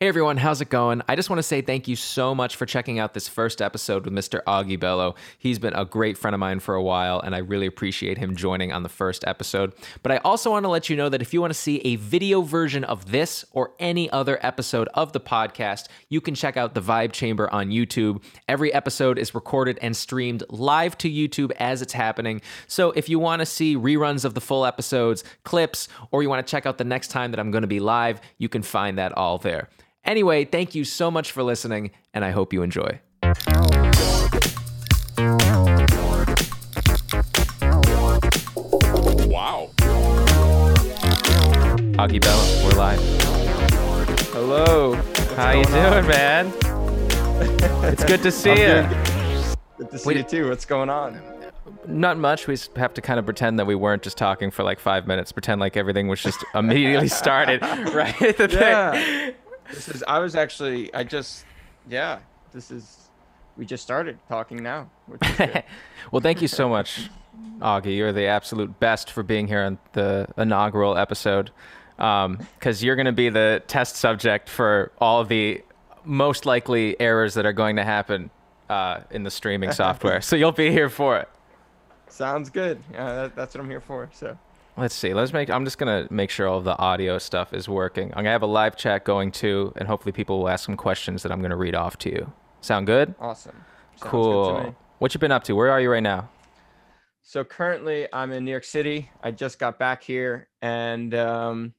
Hey everyone, how's it going? I just want to say thank you so much for checking out this first episode with Mr. Augie Bello. He's been a great friend of mine for a while, and I really appreciate him joining on the first episode. But I also want to let you know that if you want to see a video version of this or any other episode of the podcast, you can check out the Vibe Chamber on YouTube. Every episode is recorded and streamed live to YouTube as it's happening. So if you want to see reruns of the full episodes, clips, or you want to check out the next time that I'm going to be live, you can find that all there. Anyway, thank you so much for listening, and I hope you enjoy. Wow. Augie Bello, we're live. Hello. How you going doing, man? It's good to see you. doing Good to see Wait. you too. What's going on? Not much. We have to kind of pretend that we weren't just talking for like five minutes. Pretend like everything was just immediately started right at the thing. This is. I was actually. I just. Yeah. This is. We just started talking now. Which is good. well, thank you so much, Augie. You're the absolute best for being here on the inaugural episode. Because you're going to be the test subject for all of the most likely errors that are going to happen uh, in the streaming software. so you'll be here for it. Sounds good. Yeah, that, that's what I'm here for. So. Let's see. Let's make. I'm just gonna make sure all of the audio stuff is working. I'm gonna have a live chat going too, and hopefully people will ask some questions that I'm gonna read off to you. Sound good? Awesome. Sounds cool. me. What you been up to? Where are you right now? So currently, I'm in New York City. I just got back here, and um,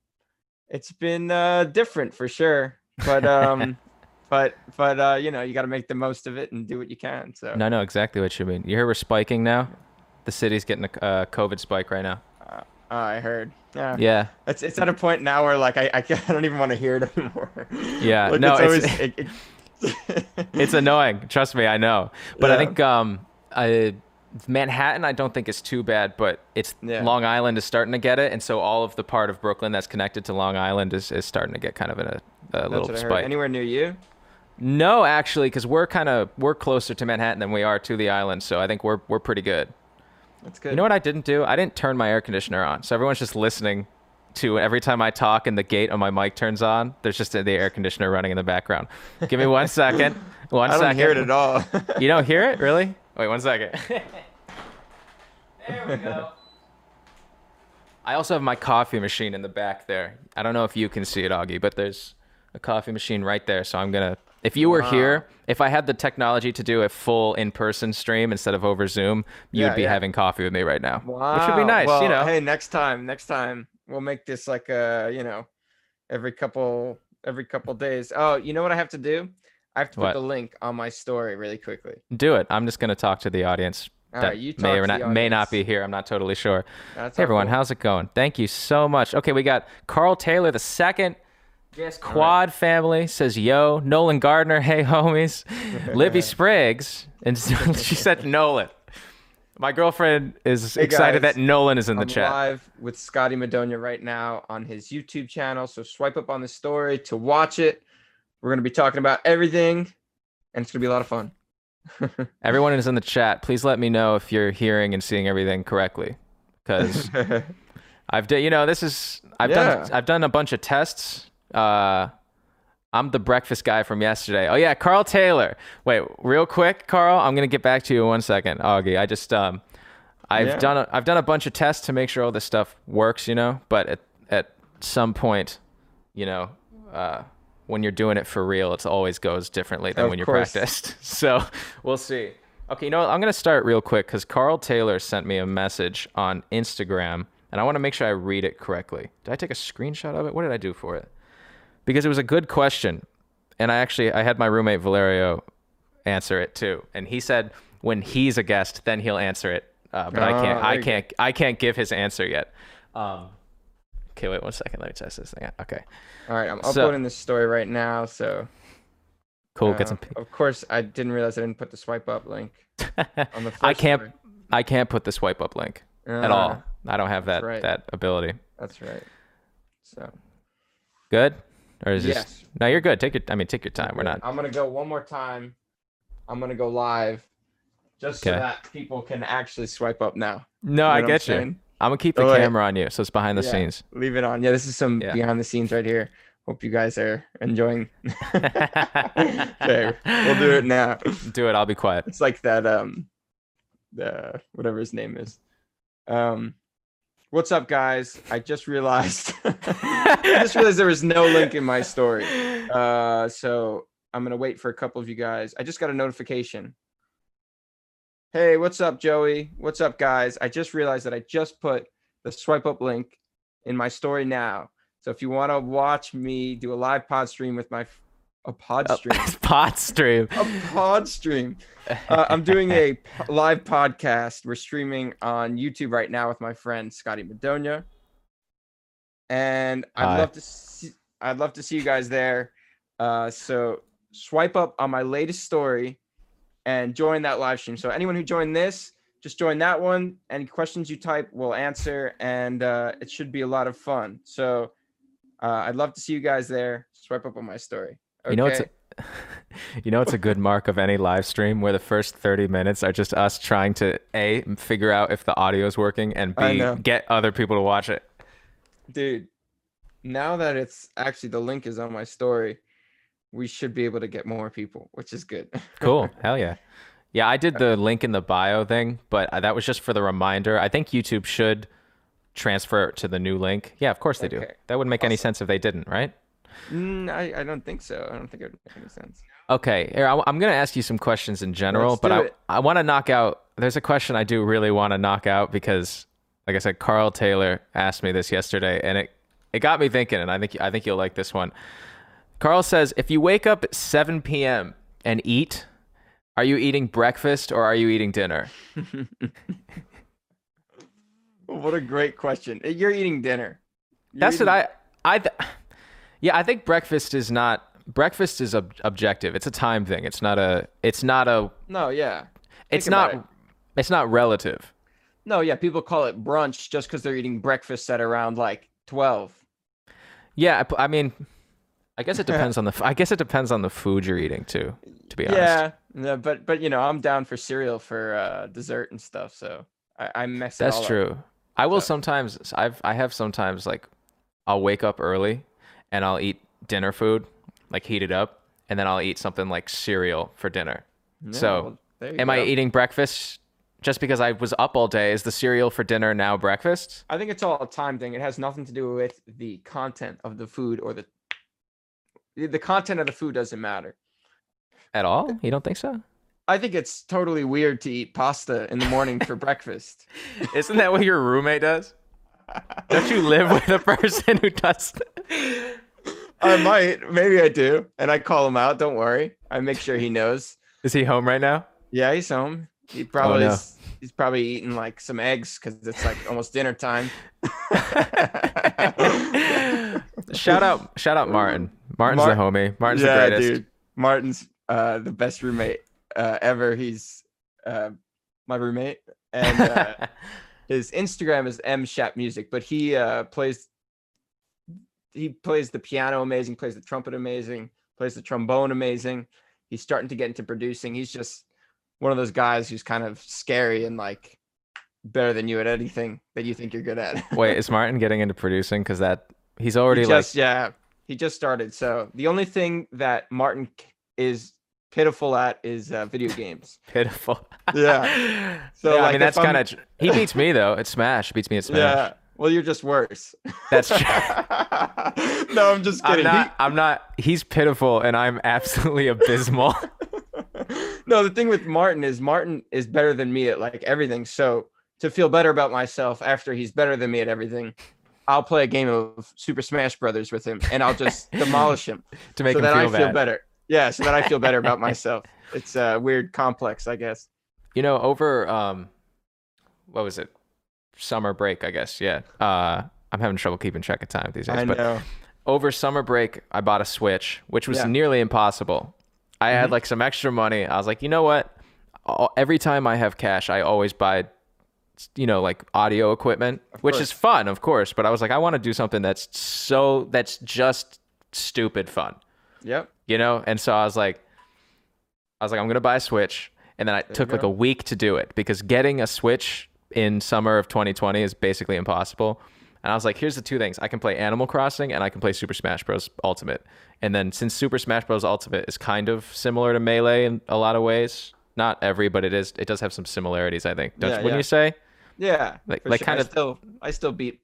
it's been uh, different for sure. But um, but but uh, you know, you got to make the most of it and do what you can. So No, I know exactly what you mean. You hear we're spiking now. The city's getting a uh, COVID spike right now. Uh, I heard. Yeah. Yeah. It's it's at a point now where like I I, I don't even want to hear it anymore. Yeah, Like, no, it's always. it's- it- it- It's annoying. Trust me, I know. But I think um, I, Manhattan, I don't think is too bad, but it's Yeah. Long Island is starting to get it, and so all of the part of Brooklyn that's connected to Long Island is, is starting to get kind of in a, a little spike. Anywhere near you? No, actually, because we're kind of we're closer to Manhattan than we are to the island, so I think we're we're pretty good. That's good. You know what I didn't do? I didn't turn my air conditioner on, so everyone's just listening to every time I talk and the gate on my mic turns on. There's just the air conditioner running in the background. Give me one second. One I don't hear it at all. You don't hear it, really? Wait one second. there we go. I also have my coffee machine in the back there. I don't know if you can see it, Augie, but there's a coffee machine right there. So I'm gonna. If you were Wow. here, if I had the technology to do a full in-person stream instead of over Zoom, you Yeah, would be yeah. having coffee with me right now, wow. which would be nice. Well, you know, Hey, next time, next time we'll make this like a you know, every couple every couple days. Oh, you know what I have to do? I have to put What? the link on my story really quickly. do it. I'm just gonna talk to the audience. All that right, you may or not may not be here. I'm not totally sure. That's Hey everyone, cool. how's it going? Thank you so much. Okay, we got Carl Taylor the second. Yes, Quad family says yo. Nolan Gardner, hey homies. Libby Spriggs, and she said Nolan. My girlfriend is Hey, excited guys. that Nolan is in the I'm chat. live with Scotty Madonia right now on his YouTube channel. So swipe up on the story to watch it. We're gonna be talking about everything, and it's gonna be a lot of fun. Everyone is in the chat. Please let me know if you're hearing and seeing everything correctly, because I've done. You know, this is I've done. I've done a bunch of tests. Uh, I'm the breakfast guy from yesterday. Oh yeah, Carl Taylor. Wait, real quick, Carl. I'm gonna get back to you in one second, Augie. I just um, I've Yeah. done a, I've done a bunch of tests to make sure all this stuff works. You know, but at at some point, you know, uh, when you're doing it for real, it always goes differently than Of when you're course. practiced. So we'll see. Okay, you know what? I'm gonna start real quick because Carl Taylor sent me a message on Instagram, and I want to make sure I read it correctly. Did I take a screenshot of it? What did I do for it? Because it was a good question, and I actually I had my roommate Valerio answer it too, and he said when he's a guest, then he'll answer it. Uh, but I can't. I can't. I can't give his answer yet. Um, okay, wait one second. Let me test this thing out. Okay, All right, I'm So- uploading this story right now. So cool. uh, Get some. Of course, I didn't realize I didn't put the swipe up link on the. First I can't. story. I can't put the swipe up link at Uh, all. I don't have that right. that ability. That's right. So Good, or is this? yes, No, you're good. Take your. I mean, take your time. We're not. I'm gonna go one more time. I'm gonna go live, just so that people can actually swipe up now. No, You know I what I'm get you. saying? I'm gonna keep the Oh, camera on you, so it's behind the Yeah. scenes. Leave it on. Yeah, this is some Yeah. behind the scenes right here. Hope you guys are enjoying. okay, we'll do it now. Do it. I'll be quiet. It's like that um the whatever his name is. Um what's up guys? I just realized I just realized there was no link in my story. Uh so I'm gonna wait for a couple of you guys. I just got a notification. Hey, what's up, Joey? What's up, guys? I just realized that I just put the swipe up link in my story now. So if you want to watch me do a live pod stream with my a pod stream, Pod stream. a pod stream. Uh, I'm doing a live podcast. We're streaming on YouTube right now with my friend Scotty Madonia, and I'd Hi. love to see. I'd love to see you guys there. Uh, so swipe up on my latest story and join that live stream. So anyone who joined this, just join that one. Any questions you type, we'll answer, and uh, it should be a lot of fun. So uh, I'd love to see you guys there. Swipe up on my story. You know it's a, you know it's a good mark of any live stream where the first 30 minutes are just us trying to a figure out if the audio is working and b get other people to watch it. dude now that it's actually the link is on my story we should be able to get more people which is good Cool. Hell yeah. Yeah, I did the link in the bio thing, but uh, that was just for the reminder. I think YouTube should transfer it to the new link. Yeah, of course they do. That wouldn't make any sense if they didn't, right? Mm, I, I don't think so i don't think it would make any sense Okay, here, I, am going to ask you some questions in general, Let's but I, it. I want to knock out. There's a question I do really want to knock out because, like I said, Carl Taylor asked me this yesterday, and it it got me thinking, and I think I think you'll like this one. Carl says, if you wake up at 7 p.m. and eat, are you eating breakfast or are you eating dinner? what a great question you're eating dinner You're That's what I I th- yeah I think breakfast is not breakfast is ob- objective. It's a time thing. It's not a it's not a no yeah it's not it's not relative. no yeah people call it brunch just because they're eating breakfast at around like 12 Yeah, I mean, I guess it depends on the. I guess it depends on the food you're eating too. To be honest, yeah no, but but you know i'm down for cereal for uh dessert and stuff so i, I mess it that's all up. true. I will So- sometimes. I've I have sometimes like, I'll wake up early, and I'll eat dinner food, like heat it up, and then I'll eat something like cereal for dinner. Yeah, So, well, Am I eating breakfast just because I was up all day? Is the cereal for dinner now breakfast? I think it's all a time thing. It has nothing to do with the content of the food or the the- the content of the food doesn't matter. At all? You don't think so? I think it's totally weird to eat pasta in the morning for breakfast. Isn't that what your roommate does? Don't you live with a person who does? I might, maybe I do, and I call him out. Don't worry, I make sure he knows. Is he home right now? Yeah, he's home. He probably no. is, he's probably eating like some eggs because it's like almost dinner time. shout out, shout out, Martin. Martin's Mar- the homie. Martin's yeah, the greatest. dude. Martin's uh, the best roommate uh, ever. He's uh, my roommate, and uh, his Instagram is M Music, but he uh, plays he plays the piano amazing, plays the trumpet amazing, plays the trombone amazing. He's starting to get into producing. He's just one of those guys who's kind of scary and like better than you at anything that you think you're good at. Wait, is Martin getting into producing? Because that he's he already just yeah, he just started. So the only thing that Martin is pitiful at is uh, video games. pitiful. Yeah. So I like, mean, that's kind of he beats me though. At Smash, he beats me at Smash. Yeah. Well, you're just worse. That's true. no, I'm just I'm kidding. He- I'm not. He's pitiful, and I'm absolutely abysmal. no, the thing with Martin is Martin is better than me at like everything. So to feel better about myself after he's better than me at everything, I'll play a game of Super Smash Brothers with him and I'll just demolish him to make so him that feel I bad. feel better. Yeah, so that I feel better about myself. It's a weird complex, I guess. You know, over um, what was it? Summer break, I guess. Yeah. Uh, I'm having trouble keeping track of time these days. I but know. over summer break, I bought a Switch, which was Yeah. nearly impossible. I had Mhm. like some extra money. I was like, you know what? Every time I have cash, I always buy, you know, like audio equipment, which is fun, of course. But I was like, I want to do something that's so that's just stupid fun, Yep. you know. And so I was like, I was like, I'm gonna buy a Switch, and then I you took like a week to do it because getting a Switch in summer of 2020 is basically impossible. And I was like, here's the two things. I can play Animal Crossing and I can play Super Smash Bros. Ultimate. And then since Super Smash Bros. Ultimate is kind of similar to Melee in a lot of ways, not every, but it is. It does have some similarities, I think. Don't Yeah, you, wouldn't yeah. you say? Yeah, Like- like sure. kind I of- still I still beat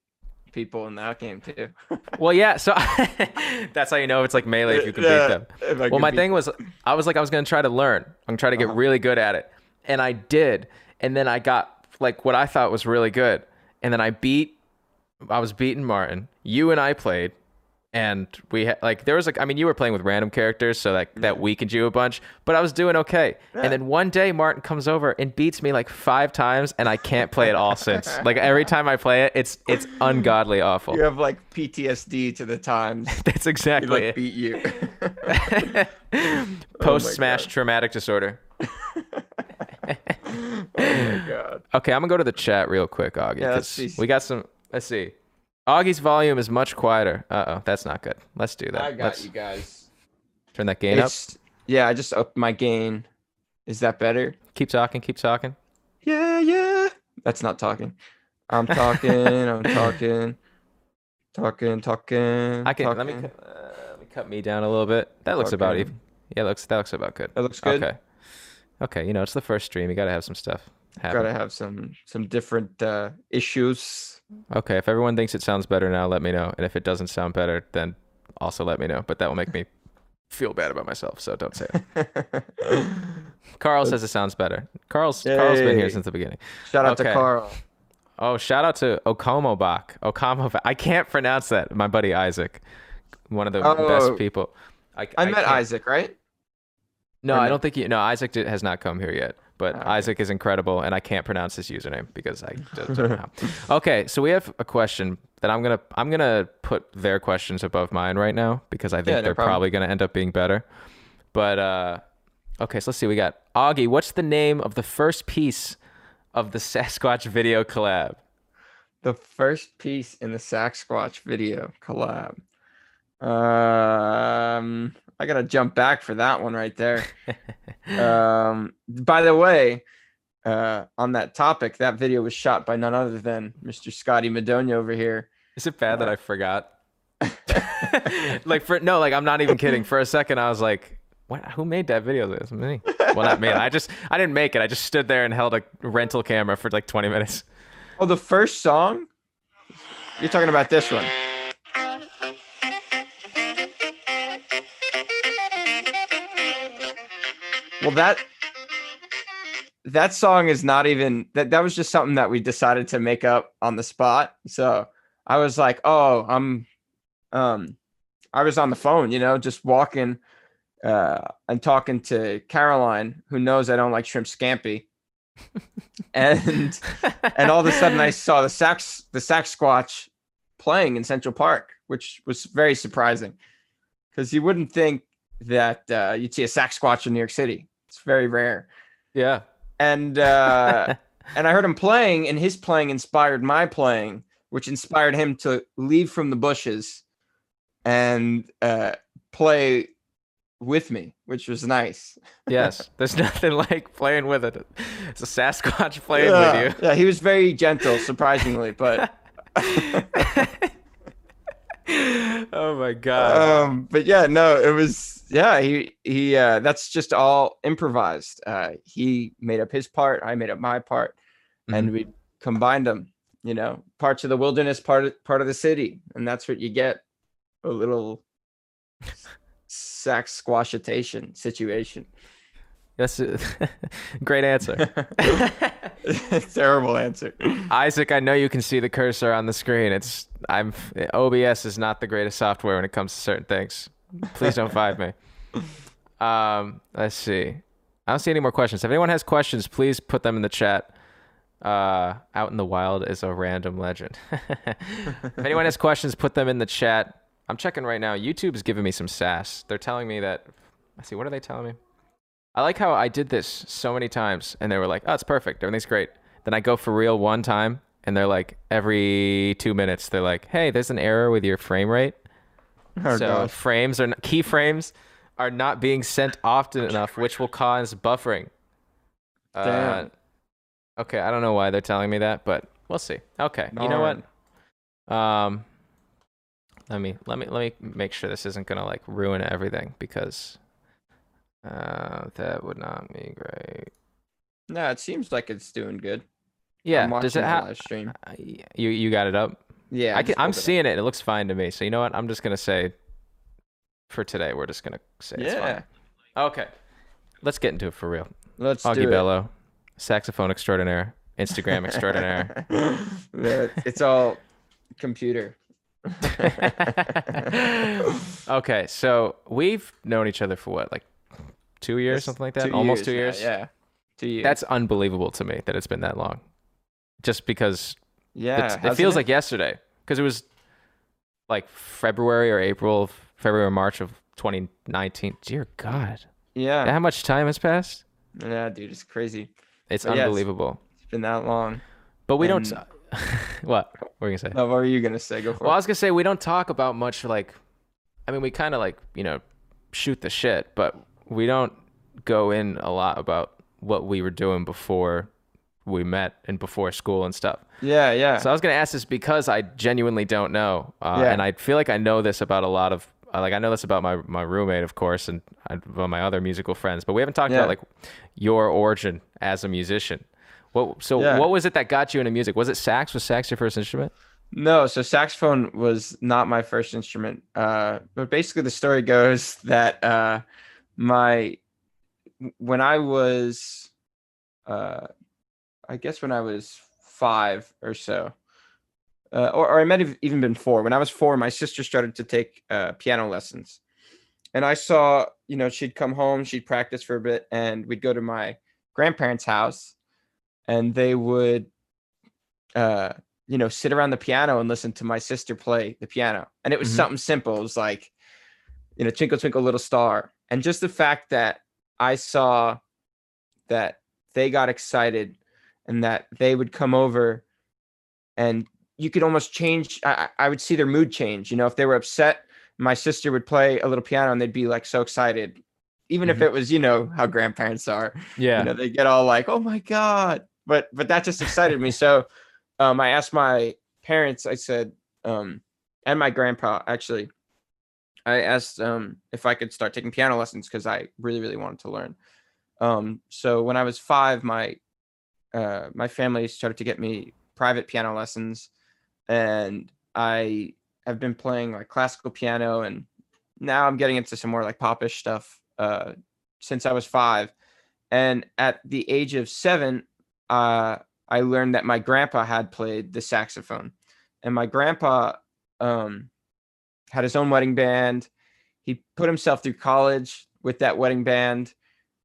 people in that game too. Well, yeah. So that's how you know it's like Melee if you can beat them. Well, my thing was, I was like, I was gonna try to learn. I'm gonna try to get Uh-huh. really good at it, and I did. And then I got like what I thought was really good, and then I beat. I was beating Martin. You and I played, and we had like there was like I mean you were playing with random characters, so that that weakened you a bunch. But I was doing okay. Yeah. And then one day Martin comes over and beats me like five times, and I can't play it all since. Like every time I play it, it's it's ungodly awful. You have like PTSD to the times That's he exactly like it. beat you. Oh Post smash traumatic disorder. My god. Okay, I'm gonna go to the chat real quick, Augie. Yeah, 'cause let's see. We got some. Let's see. Augie's volume is much quieter. Uh oh, that's not good. Let's do that. I got Let's you guys. turn that gain up. Yeah, I just upped my gain. Is that better? Keep talking. Keep talking. Yeah, yeah. That's not talking. I'm talking. I'm talking. Talking, talking. I can. Let me. Uh, let me cut me down a little bit. That looks about even. Yeah, looks that looks about good. That looks good. Okay. Okay, you know it's the first stream. You gotta have some stuff. Happen. Gotta have some some different uh, issues. Okay, if everyone thinks it sounds better now, let me know. And if it doesn't sound better, then also let me know. But that will make me feel bad about myself, so don't say it. Carl says it sounds better. Carl's Carl's been here since the beginning. Shout out Okay. to Carl. Oh, shout out to Okomobach. Okomobach. I can't pronounce that. My buddy Isaac, one of the Oh. best people. I, I, met can't- Isaac, right? No, or I don't think you. No, Isaac did, has not come here yet. But Ah, okay. Isaac is incredible, and I can't pronounce his username because I don't know. Okay, so we have a question that I'm gonna I'm gonna put their questions above mine right now because I think Yeah, they're problem. probably gonna end up being better. But uh, okay, so let's see. We got Augie. What's the name of the first piece of the Sasquatch video collab? The first piece in the Sasquatch video collab. Um, I gotta jump back for that one right there. um, by the way, uh, on that topic, that video was shot by none other than Mr. Scotty Madonia over here. Is it bad that I forgot? like for no, like I'm not even kidding. For a second, I was like, "What? Who made that video?" This me? Well, not me. I just I didn't make it. I just stood there and held a rental camera for like 20 minutes. Oh, the first song? You're talking about this one. Well, that that song is not even that that was just something that we decided to make up on the spot. So I was like, "Oh, I'm um I was on the phone, you know, just walking uh and talking to Caroline, who knows I don't like shrimp scampi. and and all of a sudden I saw the sax the sax squatch playing in Central Park, which was very surprising because you wouldn't think that uh, you'd see a sax squatch in New York City. It's very rare. yeah. And uh, and I heard him playing, and his playing inspired my playing, which inspired him to leave from the bushes and uh, play with me, which was nice. yes. There's nothing like playing with it. It's a Sasquatch playing yeah, with you. yeah, he was very gentle, surprisingly, but. oh my god. um but yeah no it was yeah he he uh that's just all improvised. Uh he made up his part i made up my part and we combined them you know parts of the wilderness part of, part of the city and that's what you get a little sax squashitation situation That's a great answer. terrible answer Isaac, I know you can see the cursor on the screen. It's I'm OBS is not the greatest software when it comes to certain things. Please don't find me. Um, let's see. I don't see any more questions. If anyone has questions, please put them in the chat. Uh, out in the wild is a random legend. if anyone has questions, put them in the chat. I'm checking right now. YouTube's giving me some sass. They're telling me that. Let's see. What are they telling me? I like how I did this so many times, and they were like, "Oh, it's perfect. Everything's great." Then I go for real one time, and they're like, every two minutes, they're like, "Hey, there's an error with your frame rate." oh, so gosh. frames are keyframes are not being sent often enough, which will cause buffering. Uh, okay, I don't know why they're telling me that, but we'll see. Okay, you know what? Um, let me let me let me make sure this isn't gonna like ruin everything because uh, that would not be great. No, it seems like it's doing good. Yeah, I'm does it have? live stream? You you got it up? Yeah, I can, I'm, pulled it seeing it. It looks fine to me. So you know what? I'm just gonna say for today, we're just gonna say it's Yeah, fine. Okay, let's get into it for real. let's Augie do it. Bello, saxophone extraordinaire, Instagram extraordinaire. It's all computer. okay, so we've known each other for what, like two years, It's something like that? two Almost two years. Yeah, two years. That's unbelievable to me that it's been that long. Just because yeah. it's- it feels like yesterday, because it was like February or April, February or March of 2019. Dear God, yeah, how much time has passed? yeah, dude, it's crazy. It's But unbelievable. It's been that long. But we don't. What? What were you gonna say? No, what were you gonna say? Go for Well, I was gonna say we don't talk about much like, I mean, we kind of like you know, shoot the shit, but we don't go in a lot about what we were doing before we met and before school and stuff. Yeah, yeah. So I was gonna ask this because I genuinely don't know, uh, Yeah. and I feel like I know this about a lot of. uh, Like I know this about my, my roommate, of course, and I- about my other musical friends, but we haven't talked Yeah. about like your origin as a musician. What so Yeah. what was it that got you into music? Was it sax? Was sax your first instrument? No, so saxophone was not my first instrument. Uh, but basically, the story goes that uh, my when I was, uh, I guess when I was five or so, uh, or, or I might have even been four. When I was four, my sister started to take uh, piano lessons, and I saw, you know, she'd come home, she'd practice for a bit, and we'd go to my grandparents' house, and they would. Uh, you know, sit around the piano and listen to my sister play the piano. And it was Mhm. something simple. It was like, you know, Twinkle Twinkle Little Star. And just the fact that I saw that they got excited and that they would come over and you could almost change. I, I would see their mood change. You know, if they were upset, my sister would play a little piano and they'd be like so excited. Even if Mhm. it was, you know, how grandparents are Yeah. you know they get all like oh my god but but that just excited me so um i asked my parents i said um and my grandpa actually i asked um if i could start taking piano lessons because i really really wanted to learn. Um so when i was five my uh my family started to get me private piano lessons and i have been playing like classical piano and now i'm getting into some more like popish stuff uh since i was five. And at the age of seven, uh, I learned that my grandpa had played the saxophone, and my grandpa um, had his own wedding band. He put himself through college with that wedding band,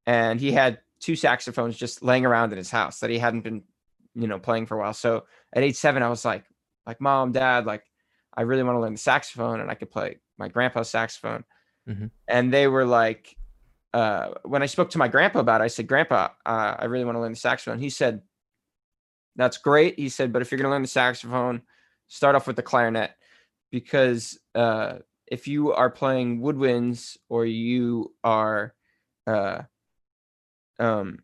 and he had two saxophones just laying around in his house that he hadn't been, you know, playing for a while. So at age seven, I was like, like mom, dad, like I really want to learn the saxophone, and I could play my grandpa's saxophone. Mhm. And they were like, uh, when I spoke to my grandpa about it, I said, Grandpa, uh, I really want to learn the saxophone. He said, That's great. He said, but if you're going to learn the saxophone, start off with the clarinet because uh, if you are playing woodwinds or you are uh, um,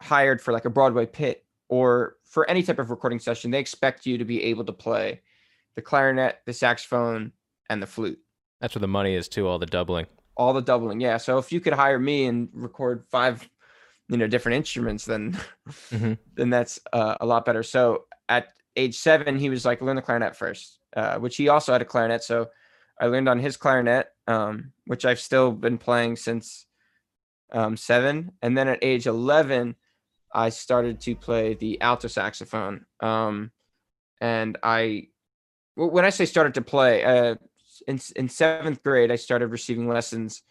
hired for like a Broadway pit or for any type of recording session, they expect you to be able to play the clarinet, the saxophone, and the flute That's where the money is too. All the doubling. all the doubling yeah so if you could hire me and record five you know different instruments then Mhm. then that's uh, a lot better so at age seven he was like learn the clarinet first uh, which he also had a clarinet so i learned on his clarinet um, which i've still been playing since um, seven. And then at age 11 i started to play the alto saxophone. Um, and I, when i say started to play uh, in, in seventh grade i started receiving lessons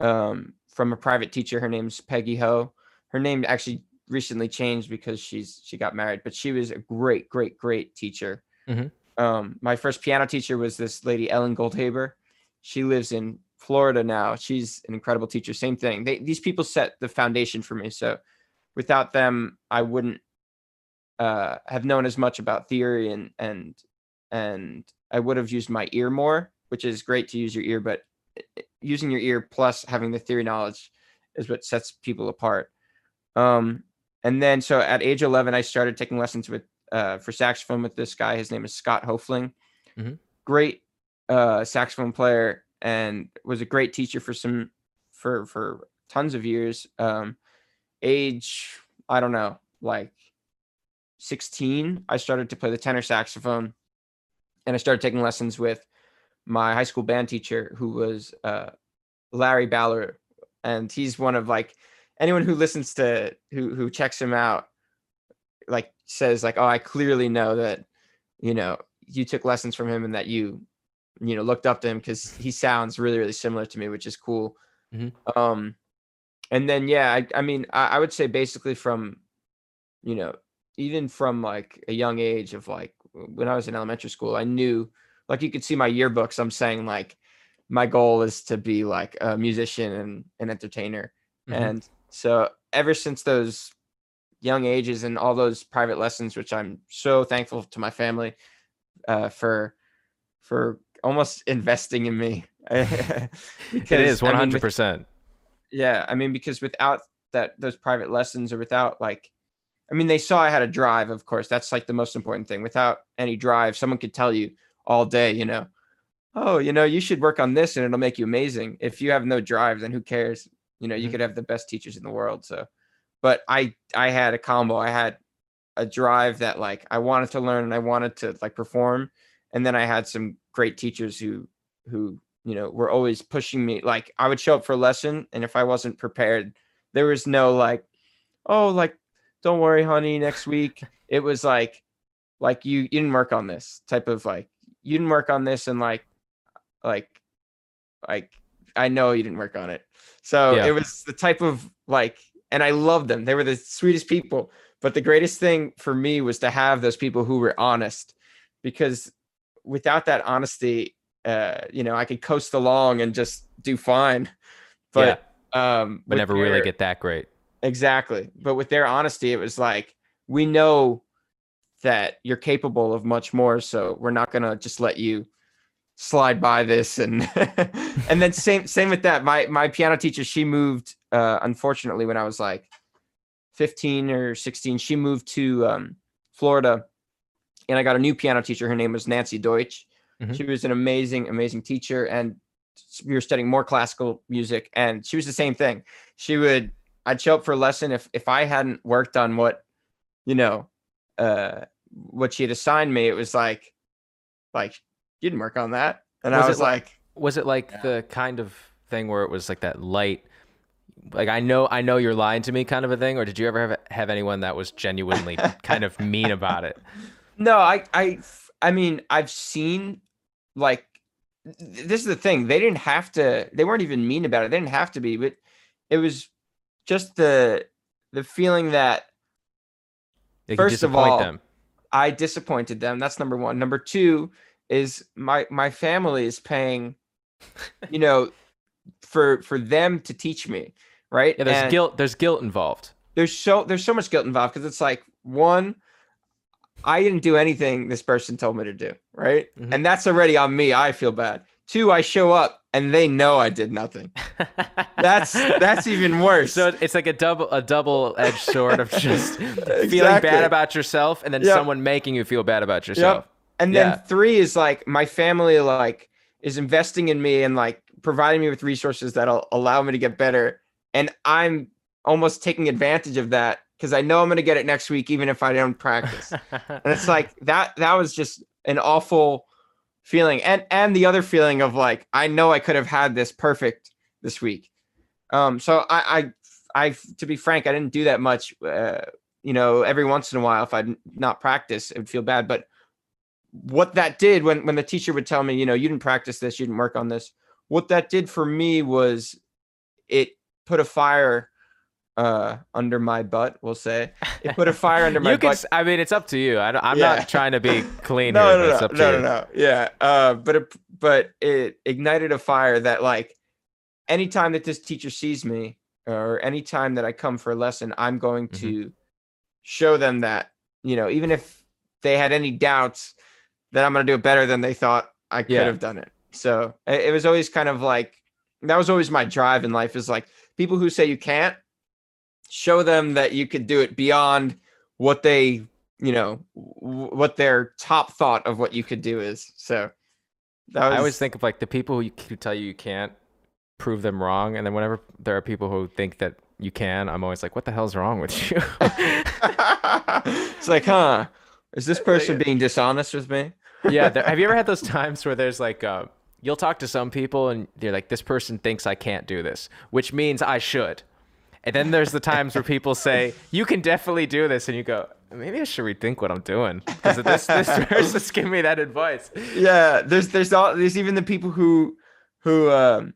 um, from a private teacher. Her name's peggy ho. Her name actually recently changed because she's she got married but she was a great great great teacher. Mhm. Um, my first piano teacher was this lady ellen goldhaber. She lives in florida now. She's an incredible teacher. Same thing. They, these people set the foundation for me. So without them i wouldn't uh, have known as much about theory and and and i would have used my ear more which is great to use your ear but i- using your ear plus having the theory knowledge is what sets people apart. Um, and then so at age 11, I started taking lessons with uh, for saxophone with this guy. His name is Scott Hofling. Mhm. great uh, saxophone player and was a great teacher for some for for tons of years. Um, age I don't know, like 16, I started to play the tenor saxophone, and I started taking lessons with my high school band teacher, who was uh, Larry Baller, and he's one of like anyone who listens to who who checks him out, like says like, oh, I clearly know that you know you took lessons from him and that you you know looked up to him because he sounds really really similar to me, which is cool. Mhm. Um, and then yeah, I, I mean I, I would say basically from you know even from like a young age of like when I was in elementary school, I knew like you could see my yearbooks. I'm saying like my goal is to be like a musician and an entertainer. Mhm. And so ever since those young ages and all those private lessons, which I'm so thankful to my family uh, for for almost investing in me. it is I mean, one with- hundred percent. yeah, I mean, because without that those private lessons or without like I mean, they saw I had a drive, of course. That's like the most important thing. Without any drive, someone could tell you all day, you know, oh, you know, you should work on this and it'll make you amazing. If you have no drive, then who cares? You know, you Mhm. could have the best teachers in the world. So, but I I had a combo. I had a drive that like I wanted to learn and I wanted to like perform, and then I had some great teachers who who you know were always pushing me. Like I would show up for a lesson, and if I wasn't prepared, there was no like, oh, like don't worry, honey, next week. It was like like you you didn't work on this type of like you didn't work on this and like like like I know you didn't work on it. So Yeah. it was the type of like and I loved them. They were the sweetest people. But the greatest thing for me was to have those people who were honest because without that honesty, uh, you know, I could coast along and just do fine. But um But never really get that great. Exactly. But with their honesty, it was like, we know that you're capable of much more. So we're not gonna just let you slide by this. And and then same same with that. My my piano teacher, she moved uh unfortunately when I was like 15 or 16, she moved to um Florida and I got a new piano teacher. Her name was Nancy Deutsch. Mhm. She was an amazing, amazing teacher. And we were studying more classical music. And she was the same thing. She would I'd show up for a lesson if if I hadn't worked on what, you know, uh what she had assigned me, it was like like you didn't work on that. And Was I it was li- like, Was it like Yeah. the kind of thing where it was like that light, like I know I know you're lying to me kind of a thing, or did you ever have have anyone that was genuinely kind of mean about it? No, I I I mean, I've seen like this is the thing. They didn't have to they weren't even mean about it. They didn't have to be, but it was just the the feeling that They First of all, them. I disappointed them. That's number 1. Number 2 is my my family is paying you know for for them to teach me, right? Yeah, there's And- guilt. There's guilt involved. there's so there's so much guilt involved because it's like one i didn't do anything this person told me to do right Mhm. and that's already on me i feel bad two i show up and they know i did nothing that's that's even worse So it's like a double a double edged sword of just feeling bad about yourself and then Yep. someone making you feel bad about yourself. And then yeah. three is like my family like is investing in me and like providing me with resources that'll allow me to get better. And i'm almost taking advantage of that because i know i'm going to get it next week even if i don't practice. And it's like that that was just an awful feeling. And and the other feeling of like i know i could have had this perfect this week. Um so i i i to be frank i didn't do that much uh you know every once in a while if i not practice it would feel bad. But what that did when when the teacher would tell me you know you didn't practice this you didn't work on this what that did for me was it put a fire uh under my butt we'll say it put a fire under my can. butt I mean, it's up to you. I, am Yeah. not trying to be clean no, here. no, no, to no, you. no, no. Yeah. Uh, but it, but it ignited a fire that like anytime that this teacher sees me or anytime that I come for a lesson, I'm going Mhm. to show them that, you know, even if they had any doubts that I'm going to do it better than they thought I could Yeah. have done it. So it, was always kind of like, that was always my drive in life is like people who say you can't show them that you could do it beyond what they you know w- what their top thought of what you could do is. So that was, I always think of like the people who, who tell you you can't prove them wrong, and then whenever there are people who think that you can, I'm always like, what the hell's wrong with you? it's like, huh? Is this person being dishonest with me? Yeah. There, have you ever had those times where there's like, uh, you'll talk to some people and they're like, this person thinks I can't do this, which means I should. And then there's the times where people say, you can definitely do this. And you go, maybe I should rethink what I'm doing because this this person's giving me that advice. Yeah, there's there's all there's even the people who who um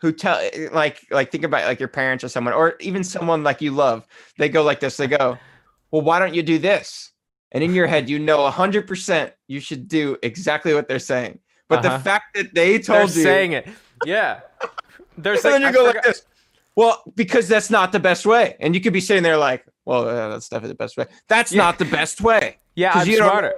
who tell like like think about like your parents or someone or even someone like you love. They go like this. They go, well, why don't you do this? And in your head, you know hundred percent you should do exactly what they're saying. But uh-huh. the fact that they told you. they're you saying it, yeah. There's like, then you I go forgot- like this. Well, because that's not the best way. And you could be sitting there like, well, yeah, that's definitely the best way. That's yeah. not the best way. Yeah, I'm you smarter.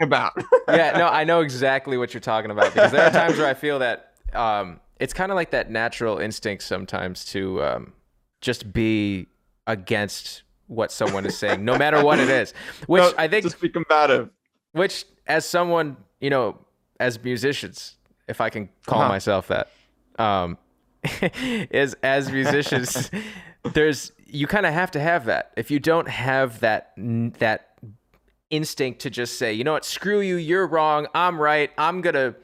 about. yeah, no, I know exactly what you're talking about because there are times where I feel that um, it's kind of like that natural instinct sometimes to um, just be against what someone is saying, no matter what it is. Which no, I think just be combative. Which, as someone, you know, as musicians, if I can call uh-huh. myself that, um, is as musicians, there's you kind of have to have that. If you don't have that that instinct to just say, you know what, screw you, you're wrong, I'm right, I'm gonna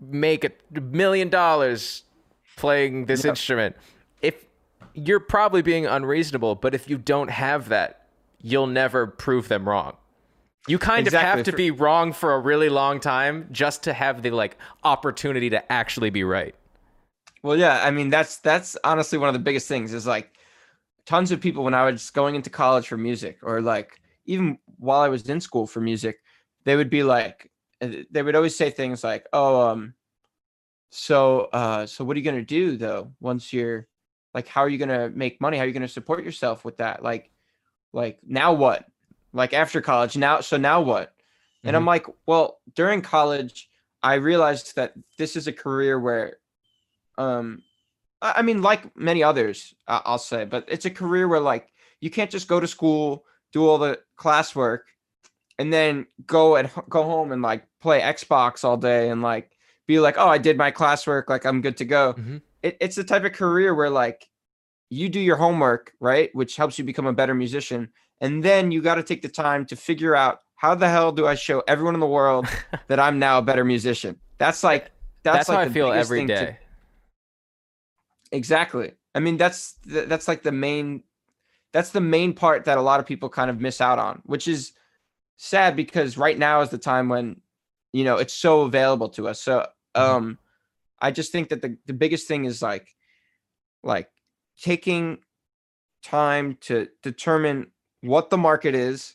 make a million dollars playing this yep. instrument. If you're probably being unreasonable, but if you don't have that, you'll never prove them wrong. You kind exactly. of have to be wrong for a really long time just to have the like opportunity to actually be right. Well, yeah, I mean that's that's honestly one of the biggest things is like tons of people when I was going into college for music or like even while I was in school for music, they would be like uh, they would always say things like, "Oh, um so uh so what are you going to do though once you're like how are you going to make money? How are you going to support yourself with that? Like like now what? Like after college, now so now what?" Mm-hmm. And I'm mm-hmm. like, "Well, during college, I realized that this is a career where um I mean, like many others, I'll say, but it's a career where like you can't just go to school, do all the classwork, and then go and go home and like play Xbox all day and like be like, oh, I did my classwork, like I'm good to go. Mm-hmm. It, it's the type of career where like you do your homework, right, which helps you become a better musician, and then you got to take the time to figure out how the hell do I show everyone in the world that I'm now a better musician. That's like that's, that's like how I feel every day. To, Exactly. I mean, that's that's like the main that's the main part that a lot of people kind of miss out on, which is sad because right now is the time when you know it's so available to us. So mm-hmm. um I just think that the the biggest thing is like like taking time to determine what the market is,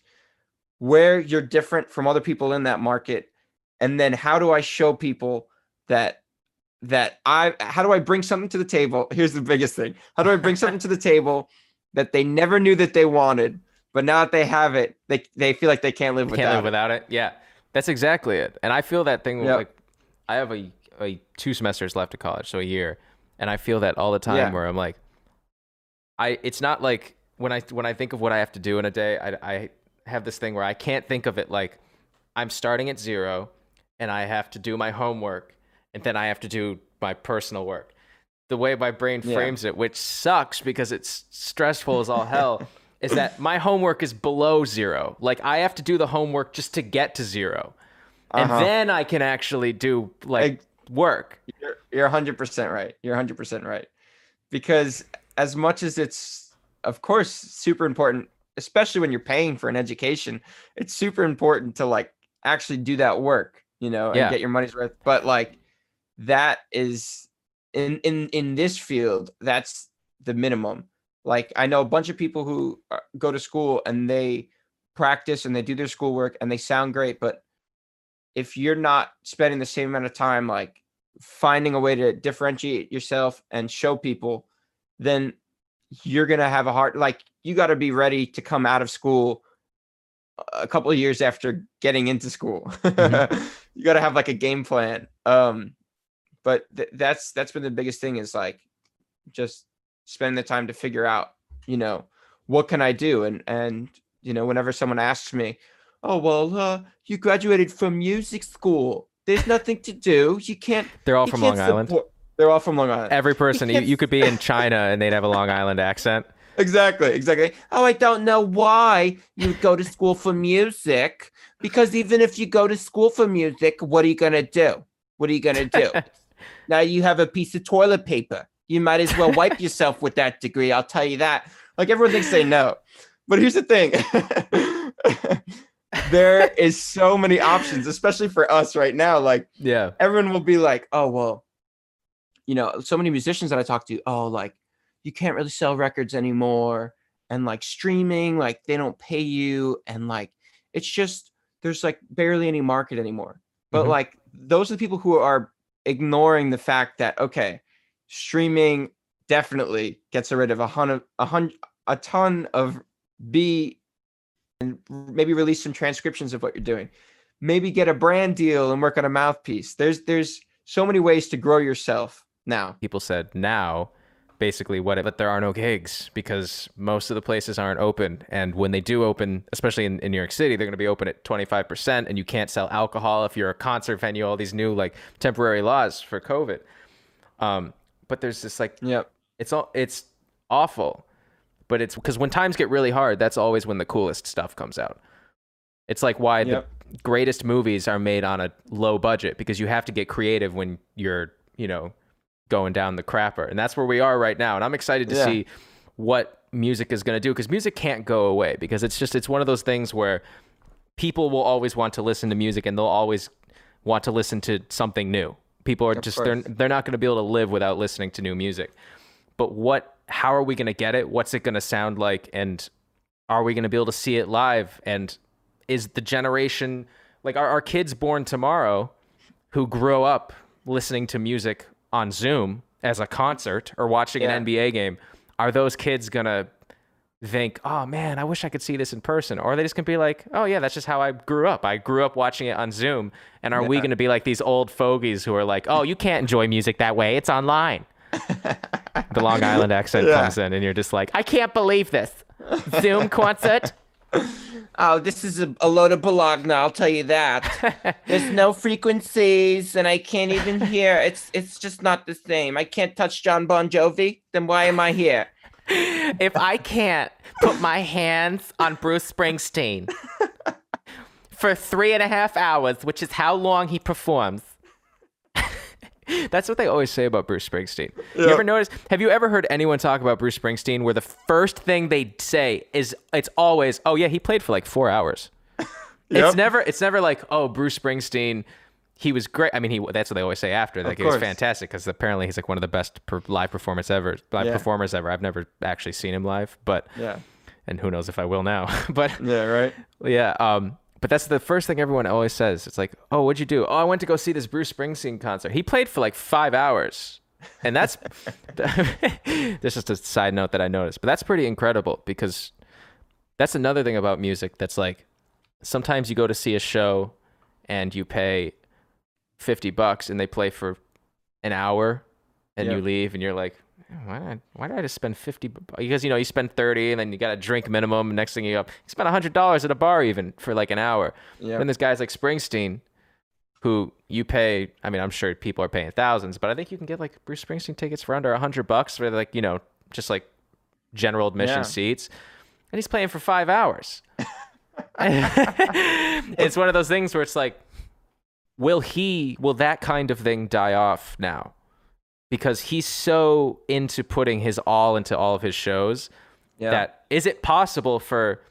where you're different from other people in that market, and then how do I show people that that I how do I bring something to the table? Here's the biggest thing. How do I bring something to the table that they never knew that they wanted, but now that they have it, they they feel like they can't live without can't live it. without it. Yeah. That's exactly it. And I feel that thing yep. like I have a, a two semesters left of college, so a year. And I feel that all the time yeah. where I'm like I it's not like when I when I think of what I have to do in a day, I I have this thing where I can't think of it like I'm starting at zero and I have to do my homework and then I have to do my personal work. The way my brain frames yeah. it, which sucks because it's stressful as all hell, is that my homework is below zero. Like I have to do the homework just to get to 0 and uh-huh. then I can actually do like work. You're, you're 100% right. You're 100% right. Because as much as it's, of course, super important, especially when you're paying for an education, it's super important to like actually do that work, you know, and yeah. get your money's worth. But like, that is in in in this field that's the minimum like i know a bunch of people who uh, go to school and they practice and they do their schoolwork and they sound great but if you're not spending the same amount of time like finding a way to differentiate yourself and show people then you're going to have a hard like you got to be ready to come out of school a couple of years after getting into school. Mm-hmm. you got to have like a game plan. Um but th- that's that's been the biggest thing is like just spend the time to figure out you know what can i do? And and you know whenever someone asks me oh well, uh, you graduated from music school. There's nothing to do. You can't. They're all from Long Island. support-" They're all from Long Island. Every person, you, can't you could be in China and they'd have a Long Island accent. Exactly, exactly. Oh, I don't know why you go to school for music. Because even if you go to school for music, what are you gonna do? What are you gonna do? now you have a piece of toilet paper. You might as well wipe yourself with that degree. I'll tell you that. Like everyone thinks they know. But here's the thing. There is so many options, especially for us right now. Like Yeah. everyone will be like, oh, well, you know, so many musicians that I talk to, oh, like you can't really sell records anymore. And like streaming, like they don't pay you. And like it's just, there's like barely any market anymore. But Mhm. like those are the people who are ignoring the fact that, okay, streaming definitely gets rid of a hundred, a hundred, a ton of B and maybe release some transcriptions of what you're doing. Maybe get a brand deal and work on a mouthpiece. There's there's so many ways to grow yourself now. People said now, basically, what if but there are no gigs because most of the places aren't open. And when they do open, especially in, in New York City, they're going to be open at 25% and you can't sell alcohol if you're a concert venue, all these new like temporary laws for COVID. Um, but there's this like yep. it's all it's awful but it's because when times get really hard that's always when the coolest stuff comes out it's like why Yep. the greatest movies are made on a low budget because you have to get creative when you're you know going down the crapper and that's where we are right now and i'm excited to Yeah. see what music is going to do because music can't go away because it's just it's one of those things where people will always want to listen to music and they'll always want to listen to something new people are Of just they're, they're not going to be able to live without listening to new music but what how are we going to get it? What's it going to sound like? And are we going to be able to see it live? And is the generation like our, our kids born tomorrow who grow up listening to music on zoom as a concert or watching Yeah. an nba game? Are those kids going to think oh man i wish i could see this in person or are they just going to be like oh yeah that's just how i grew up. I grew up watching it on zoom. And are we going to be like these old fogies who are like oh you can't enjoy music that way. It's online the Long Island accent Yeah. comes in, and you're just like, I can't believe this. Zoom concert. oh this is a, a load of bologna i'll tell you that there's no frequencies and i can't even hear it's it's just not the same i can't touch john bon jovi then why am i here if I can't put my hands on Bruce Springsteen for three and a half hours, which is how long he performs. That's what they always say about Bruce Springsteen. You ever notice? Have you ever heard anyone talk about Bruce Springsteen where the first thing they say is it's always, "Oh yeah, he played for like four hours." It's never it's never like, "Oh, Bruce Springsteen, he was great." I mean, he that's what they always say after. Like he was fantastic because apparently he's like one of the best per, live performers ever, live Yeah. performers ever. I've never actually seen him live, but yeah and who knows if I will now. but yeah right yeah, um, but that's the first thing everyone always says. It's like, oh, what'd you do? Oh, I went to go see this Bruce Springsteen concert. He played for like five hours, and that's that's just a side note that I noticed. But that's pretty incredible because that's another thing about music that's like sometimes you go to see a show and you pay fifty bucks and they play for an hour and you leave and you're like why did I, why did I just spend 50 bu- because you know you spend 30 and then you got a drink minimum next thing you up you spend $100 at a bar even for like an hour. Yeah. Then there's guys like Springsteen who you pay I mean I'm sure people are paying thousands but I think you can get like Bruce Springsteen tickets for under 100 bucks for like you know just like general admission Yeah. seats. And he's playing for 5 hours. It's one of those things where it's like will he will that kind of thing die off now because he's so into putting his all into all of his shows yeah. that is it possible for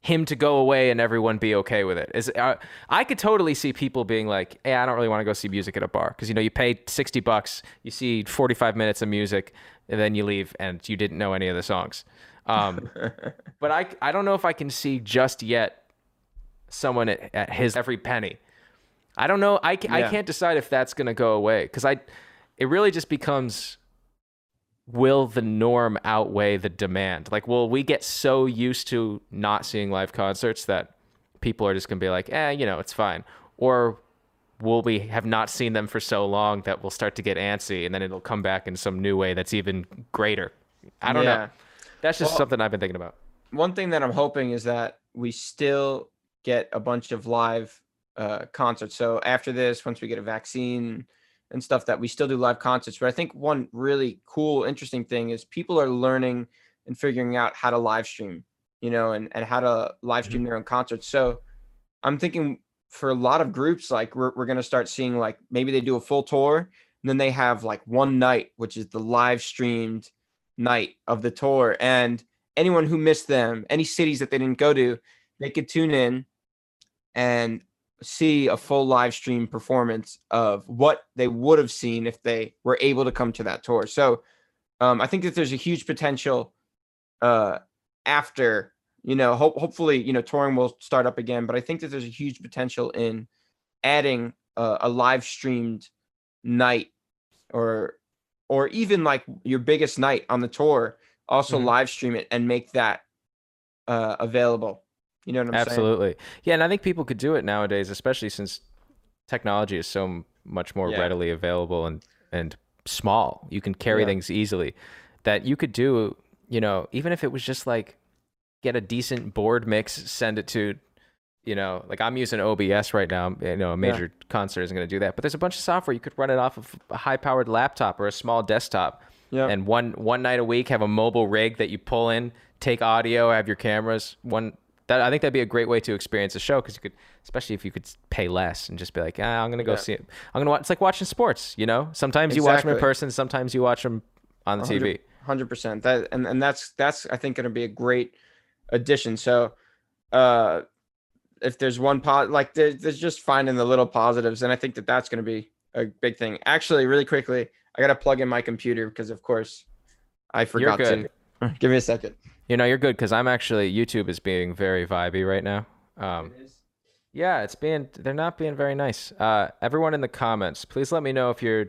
him to go away and everyone be okay with it? Is uh, i could totally see people being like hey i don't really want to go see music at a bar. Because you know you pay 60 bucks you see 45 minutes of music and then you leave and you didn't know any of the songs. Um, but I, I don't know if i can see just yet someone at, at his every penny. I don't know i, ca- I can't decide if that's going to go away because i it really just becomes will the norm outweigh the demand? Like, will we get so used to not seeing live concerts that people are just going to be like, eh, you know, it's fine? Or will we have not seen them for so long that we'll start to get antsy and then it'll come back in some new way that's even greater? I don't know. That's just Well- something I've been thinking about. one thing that I'm hoping is that we still get a bunch of live uh, concerts. So after this, once we get a vaccine and stuff, that we still do live concerts. But I think one really cool, interesting thing is people are learning and figuring out how to live stream, you know, and and how to live mm-hmm. stream their own concerts. So I'm thinking for a lot of groups, like we're we're gonna start seeing like maybe they do a full tour and then they have like one night, which is the live streamed night of the tour, and anyone who missed them, any cities that they didn't go to, they could tune in and see a full live stream performance of what they would have seen if they were able to come to that tour. So um, I think that there's a huge potential uh, after you know ho- hopefully you know touring will start up again, but I think that there's a huge potential in adding a, a live streamed night or or even like your biggest night on the tour also Mhm. live stream it and make that uh, available. You know what I'm saying? Absolutely. Yeah, and I think people could do it nowadays, especially since technology is so much more Yeah. readily available and and small. You can carry Yeah. things easily. That you could do, you know, even if it was just like get a decent board mix, send it to, you know, like I'm using OBS right now. You know, a major concert isn't going to do that, but there's a bunch of software you could run it off of a high-powered laptop or a small desktop Yeah. and one one night a week have a mobile rig that you pull in, take audio, have your cameras. One that I think that'd be a great way to experience a show because you could, especially if you could pay less and just be like, ah, I'm gonna go Yeah. see it. I'm gonna watch. It's like watching sports, you know. Sometimes you watch them in person, sometimes you watch them on the TV. Hundred percent. That and and that's that's I think going to be a great addition. So, uh, if there's one pot, like there, there's just finding the little positives, and I think that that's going to be a big thing. Actually, really quickly, I got to plug in my computer because of course I forgot to. Give me a second. You know, you're good because I'm actually YouTube is being very vibey right now. Um, yeah, it's being they're not being very nice. Uh, everyone in the comments, please let me know if you're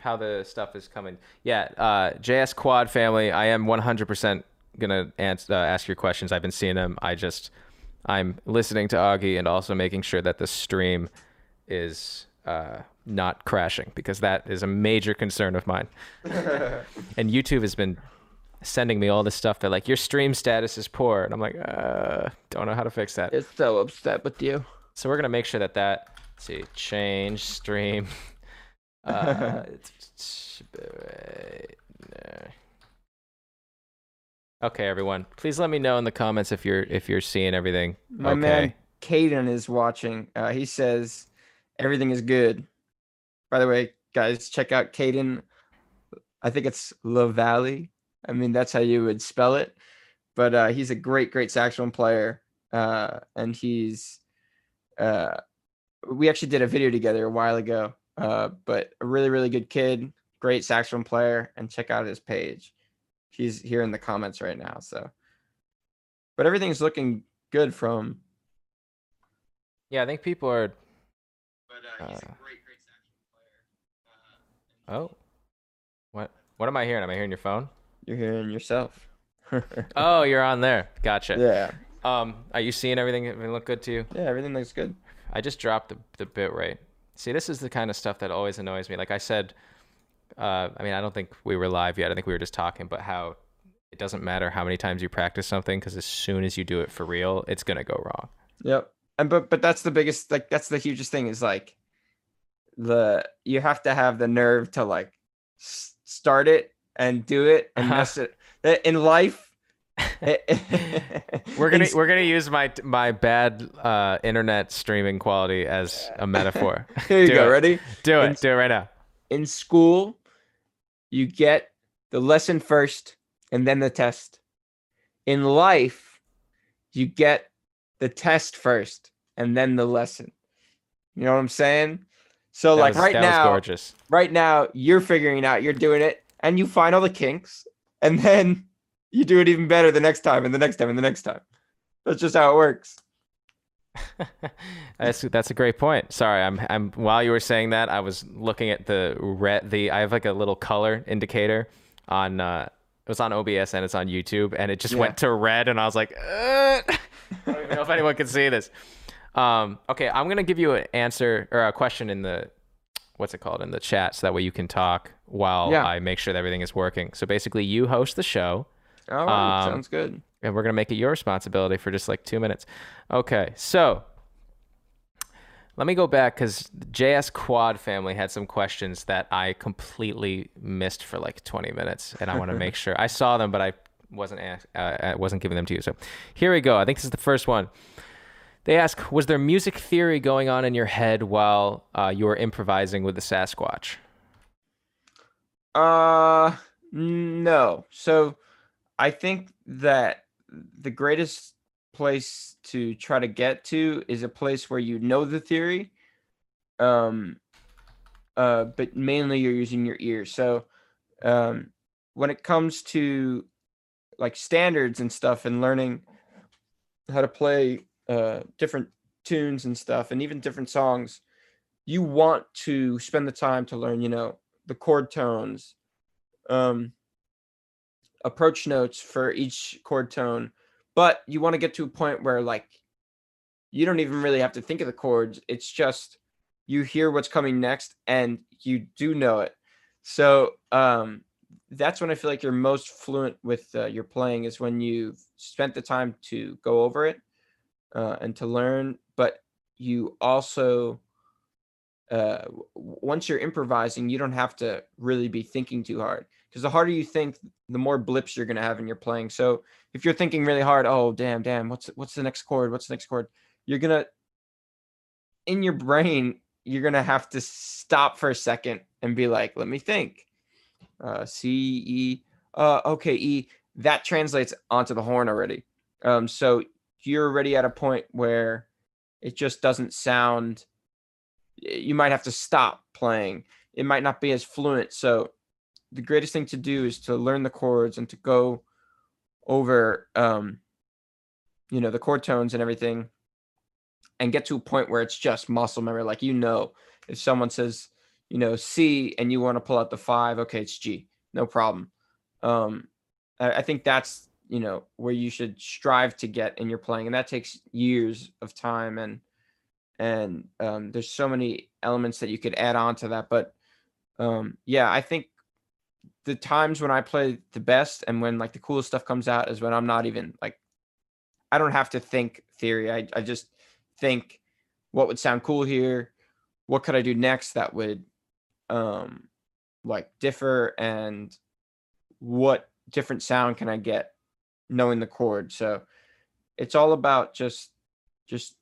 how the stuff is coming. Yeah, uh, JS Quad family, I am 100% gonna answer, uh, ask your questions. I've been seeing them. I just I'm listening to Augie and also making sure that the stream is uh, not crashing because that is a major concern of mine. and YouTube has been sending me all this stuff. They're like, your stream status is poor, and I'm like, uh, don't know how to fix that. It's so upset with you. So we're gonna make sure that that let's see change stream. Uh, okay, everyone, please let me know in the comments if you're if you're seeing everything. My okay. man Caden is watching. Uh, he says everything is good. By the way, guys, check out Caden. I think it's La Valley. I mean, that's how you would spell it. But uh, he's a great, great saxophone player. Uh, and he's, uh, we actually did a video together a while ago. Uh, but a really, really good kid, great saxophone player. And check out his page. He's here in the comments right now. So, but everything's looking good from Yeah, I think people are. But he's a great, great saxophone player. Oh, what? What am I hearing? Am I hearing your phone? You're hearing yourself. Oh, you're on there. Gotcha. yeah. Um, are you seeing everything? Everything look good to you? Yeah, everything looks good. I just dropped the, the bit rate. See, this is the kind of stuff that always annoys me. Like I said, uh, I mean, I don't think we were live yet. I think we were just talking, but how it doesn't matter how many times you practice something because as soon as you do it for real, it's gonna go wrong. Yep. And but but that's the biggest like that's the hugest thing is like the you have to have the nerve to like s- start it and do it and Uh-huh. mess it Uh, in life. We're gonna we're gonna use my my bad uh, internet streaming quality as a metaphor. Here you do go. it. Ready? do in- it. Do it right now. in school, you get the lesson first and then the test. In life, you get the test first and then the lesson. You know what I'm saying? So That like was- right now, gorgeous. right now you're figuring it out, you're doing it, and you find all the kinks, and then you do it even better the next time and the next time and the next time. That's just how it works. that's that's a great point. Sorry, I'm I'm while you were saying that, I was looking at the red the I have like a little color indicator on uh it was on OBS and it's on YouTube and it just Yeah. went to red and I was like, uh, I don't even know if anyone can see this. Um, okay, I'm gonna give you an answer or a question in the what's it called in the chat so that way you can talk while Yeah. I make sure that everything is working. So basically, you host the show. All right, Um, sounds good. and we're gonna make it your responsibility for just like two minutes. Okay, so let me go back because JS Quad family had some questions that I completely missed for like 20 minutes, and I want to make sure I saw them, but I wasn't uh, I wasn't giving them to you. So here we go. I think this is the first one. They ask, was there music theory going on in your head while uh, you were improvising with the Sasquatch? Uh, no. So I think that the greatest place to try to get to is a place where you know the theory. Um, uh, but mainly you're using your ears. So, um, when it comes to like standards and stuff and learning how to play uh, different tunes and stuff and even different songs you want to spend the time to learn you know the chord tones um approach notes for each chord tone. But you want to get to a point where like you don't even really have to think of the chords it's just you hear what's coming next and you do know it. So um that's when i feel like you're most fluent with uh, your playing is when you've spent the time to go over it uh, and to learn, but you also uh, once you're improvising, you don't have to really be thinking too hard because the harder you think, the more blips you're gonna have in your playing. So if you're thinking really hard, oh damn, damn, what's what's the next chord? What's the next chord? You're gonna in your brain, you're gonna have to stop for a second and be like, let me think. Uh, C E, uh, okay, E. That translates onto the horn already. Um, so you're already at a point where it just doesn't sound you might have to stop playing. It might not be as fluent. So the greatest thing to do is to learn the chords and to go over um you know the chord tones and everything and get to a point where it's just muscle memory. Like you know if someone says you know c and you want to pull out the five okay it's g. No problem. Um I, I think that's you know where you should strive to get in your playing and that takes years of time and and um, there's so many elements that you could add on to that but um, yeah i think the times when i play the best and when like the coolest stuff comes out is when i'm not even like i don't have to think theory i, I just think what would sound cool here? What could i do next that would um like differ and what different sound can i get knowing the chord. So it's all about just just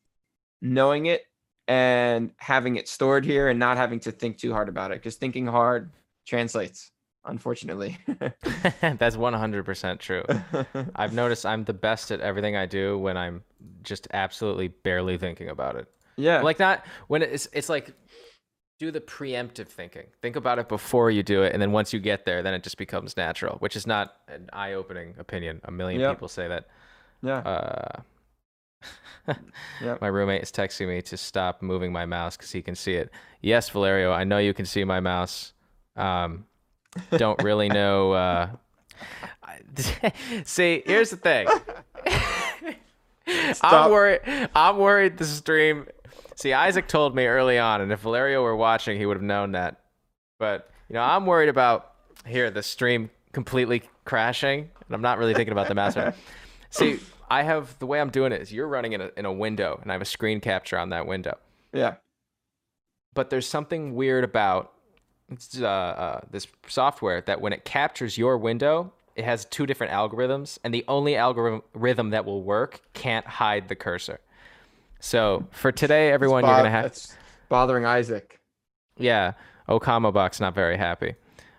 knowing it and having it stored here and not having to think too hard about it because thinking hard translates unfortunately. That's 100% true. I've noticed i'm the best at everything i do when i'm just absolutely barely thinking about it. Yeah. Like not when it's it's like do the preemptive thinking. Think about it before you do it, and then once you get there, then it just becomes natural. Which is not an eye-opening opinion. A million yep. people say that. Yeah. Uh, yep. My roommate is texting me to stop moving my mouse because he can see it. Yes, Valerio, I know you can see my mouse. Um, don't really know. Uh, see, here's the thing. I'm worried. I'm worried the stream See, Isaac told me early on, and if Valerio were watching, he would have known that. But you know, I'm worried about here the stream completely crashing, and I'm not really thinking about the master. See, I have the way I'm doing it is you're running in a in a window, and I have a screen capture on that window. Yeah. But there's something weird about uh, uh, this software that when it captures your window, it has two different algorithms, and the only algorithm that will work can't hide the cursor. So for today, everyone, bo- you're gonna have bothering Isaac. Yeah, Okama box not very happy,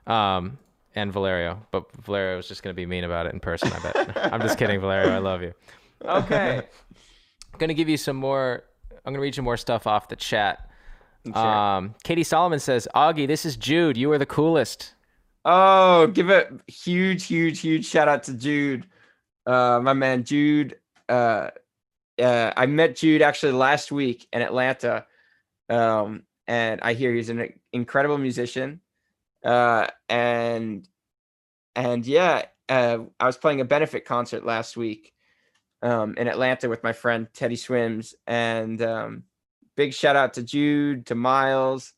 um, and Valerio, but Valerio was just gonna be mean about it in person. I bet. I'm just kidding, Valerio. I love you. Okay, I'm gonna give you some more. I'm gonna read you more stuff off the chat. Sure. Um, Katie Solomon says, "Augie, this is Jude. You are the coolest." Oh, give a huge, huge, huge shout out to Jude, uh, my man Jude. Uh, uh, I met Jude actually last week in Atlanta, um, and I hear he's an incredible musician. Uh, and and yeah, uh, I was playing a benefit concert last week um, in Atlanta with my friend Teddy Swims, and um, big shout out to Jude, to Miles,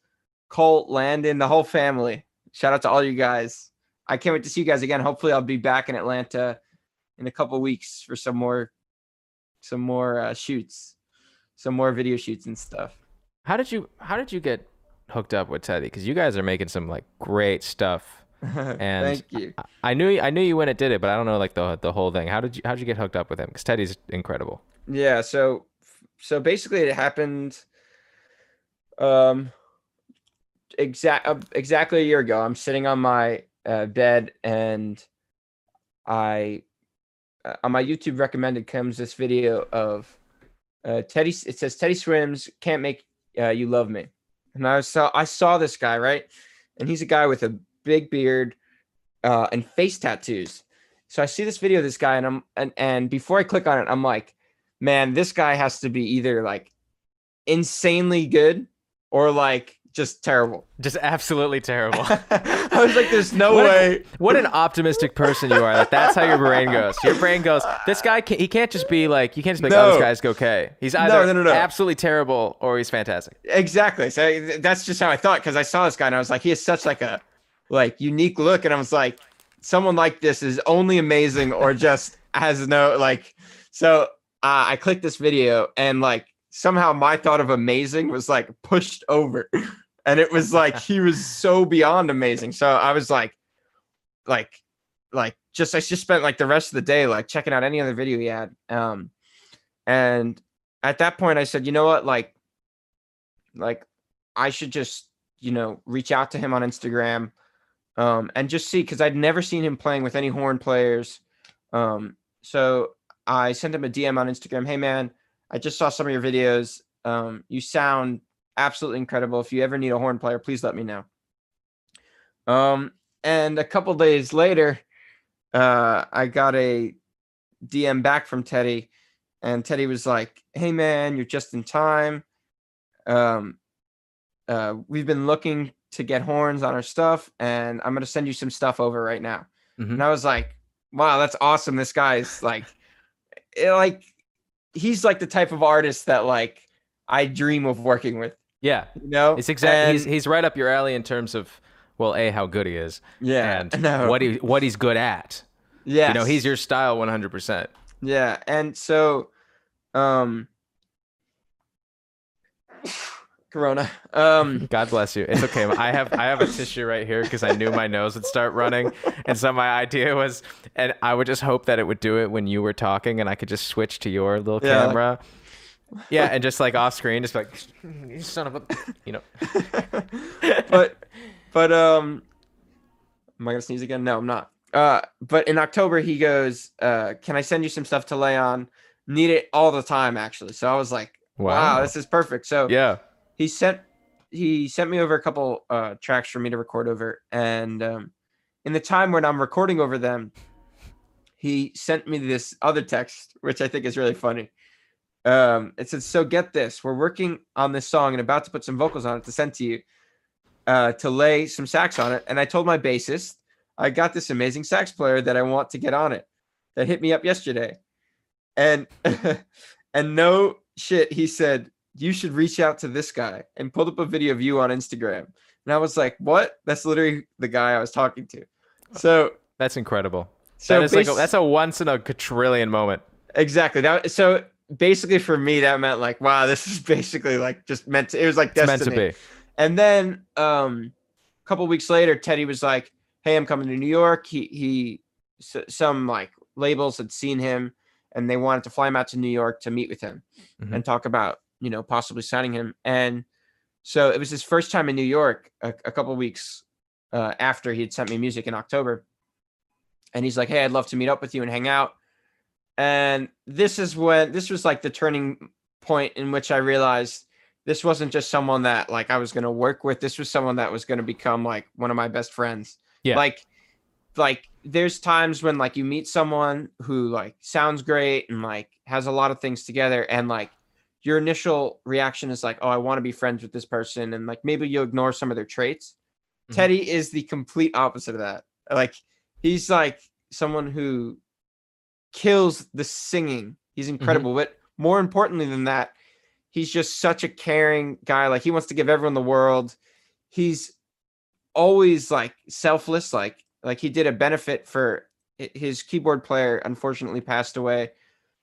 Colt, Landon, the whole family. Shout out to all you guys. I can't wait to see you guys again. Hopefully, I'll be back in Atlanta in a couple weeks for some more some more uh, shoots, some more video shoots and stuff. How did you How did you get hooked up with Teddy? Because you guys are making some like great stuff. And Thank you. I, I knew I knew you when it did it, but I don't know like the the whole thing. How did you How did you get hooked up with him? Because Teddy's incredible. Yeah, so so basically it happened um exact uh, exactly a year ago. I'm sitting on my uh, bed and I uh, on my YouTube recommended comes this video of uh Teddy it says Teddy swims can't make uh, you love me. And I saw I saw this guy, right? And he's a guy with a big beard uh and face tattoos. So I see this video of this guy and I'm and and before I click on it, I'm like, man, this guy has to be either like insanely good or like just terrible. Just absolutely terrible. I was like, there's no What a- way. what an optimistic person you are. Like that's how your brain goes. Your brain goes. This guy can, he can't just be like you can't just be like oh No. this guy's okay. He's either no, no, no. absolutely terrible or he's fantastic. Exactly. So that's just how I thought because I saw this guy and I was like, he has such like a like unique look, and I was like, someone like this is only amazing or just has no like. So uh, I clicked this video and like somehow my thought of amazing was like pushed over, and it was like he was so beyond amazing. So I was like, like, like just I just spent like the rest of the day like checking out any other video he had. Um, and at that point I said, you know what, like like I should just you know reach out to him on Instagram um and just see because I'd never seen him playing with any horn players um so I sent him a DM on Instagram hey man I just saw some of your videos um you sound absolutely incredible. If you ever need a horn player please let me know. Um and a couple days later uh I got a DM back from Teddy and Teddy was like hey man you're just in time. Um uh we've been looking to get horns on our stuff and i'm going to send you some stuff over right now. Mhm. and i was like wow that's awesome. This guy's like it, like he's like the type of artist that like i dream of working with Yeah, you know it's exactly. He's he's right up your alley in terms of well, a how good he is, yeah and no, what he what he's good at. Yeah, You know, he's your style 100. percent yeah and so um corona um God bless you. It's okay. I have I have a tissue right here because I knew my nose would start running, and so my idea was, and I would just hope that it would do it when you were talking, and I could just switch to your little Yeah, camera. Yeah, and just like off screen, just like you son of a, you know. but but um am i gonna sneeze again no i'm not uh but in october he goes uh can i send you some stuff to lay on need it all the time actually so i was like wow, Wow. this is perfect so Yeah. he sent he sent me over a couple uh tracks for me to record over and um in the time when i'm recording over them he sent me this other text which i think is really funny um it says so get this we're working on this song and about to put some vocals on it to send to you uh to lay some sax on it. And i told my bassist i got this amazing sax player that i want to get on it that hit me up yesterday. And and no shit he said you should reach out to this guy and pulled up a video of you on instagram. And i was like what? That's literally the guy i was talking to. So That's incredible. so that is like a, that's a once in a quadrillion moment. exactly. That so basically for me that meant like wow this is basically like just meant to it was like It's meant destiny to be. And then um a couple weeks later, Teddy was like, "Hey, I'm coming to New York." He he some like labels had seen him and they wanted to fly him out to New York to meet with him Mhm. and talk about, you know, possibly signing him. And so it was his first time in New York a, a couple weeks uh, after he had sent me music in October. And he's like, "Hey, I'd love to meet up with you and hang out." And this is when this was like the turning point in which I realized this wasn't just someone that like I was going to work with. This was someone that was going to become like one of my best friends. Yeah. Like like there's times when like you meet someone who like sounds great and like has a lot of things together and like your initial reaction is like, "Oh, I want to be friends with this person." And like maybe you ignore some of their traits. Mhm. Teddy is the complete opposite of that. Like he's like someone who kills the singing. He's incredible. But more importantly than that, he's just such a caring guy. Like he wants to give everyone the world. He's always like selfless. Like like he did a benefit for his keyboard player unfortunately passed away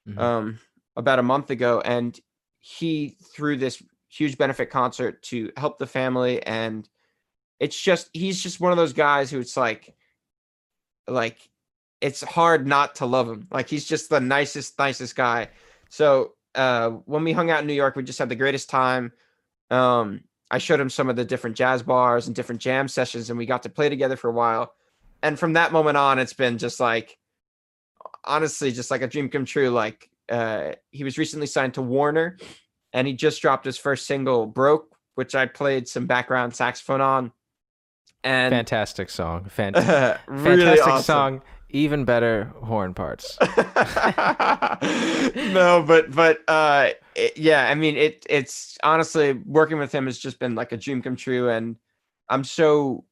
Mhm. um, about a month ago, and he threw this huge benefit concert to help the family. And it's just he's just one of those guys who it's like, like it's hard not to love him. Like he's just the nicest, nicest guy. So uh, when we hung out in New York, we just had the greatest time. Um, I showed him some of the different jazz bars and different jam sessions, and we got to play together for a while. And from that moment on, it's been just like, honestly, just like a dream come true. Like uh, he was recently signed to Warner, and he just dropped his first single, "Broke," which I played some background saxophone on. And Fantastic song. Fan- really fantastic awesome. song. Even better horn parts. no, but but uh, it, yeah, I mean it. It's honestly working with him has just been like a dream come true, and I'm so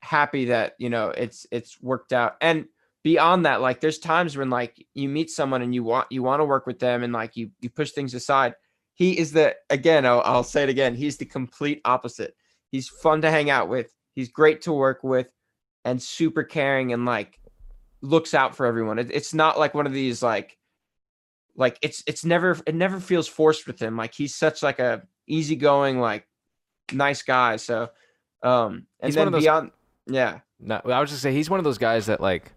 happy that you know it's it's worked out. And beyond that, like there's times when like you meet someone and you want you want to work with them, and like you you push things aside. He is the again. I'll, I'll say it again. He's the complete opposite. He's fun to hang out with. He's great to work with, and super caring and like looks out for everyone. It, it's not like one of these like like it's it's never it never feels forced with him. Like he's such like a easygoing like nice guy. So um and He's then those- beyond yeah. No, I was just say he's one of those guys that like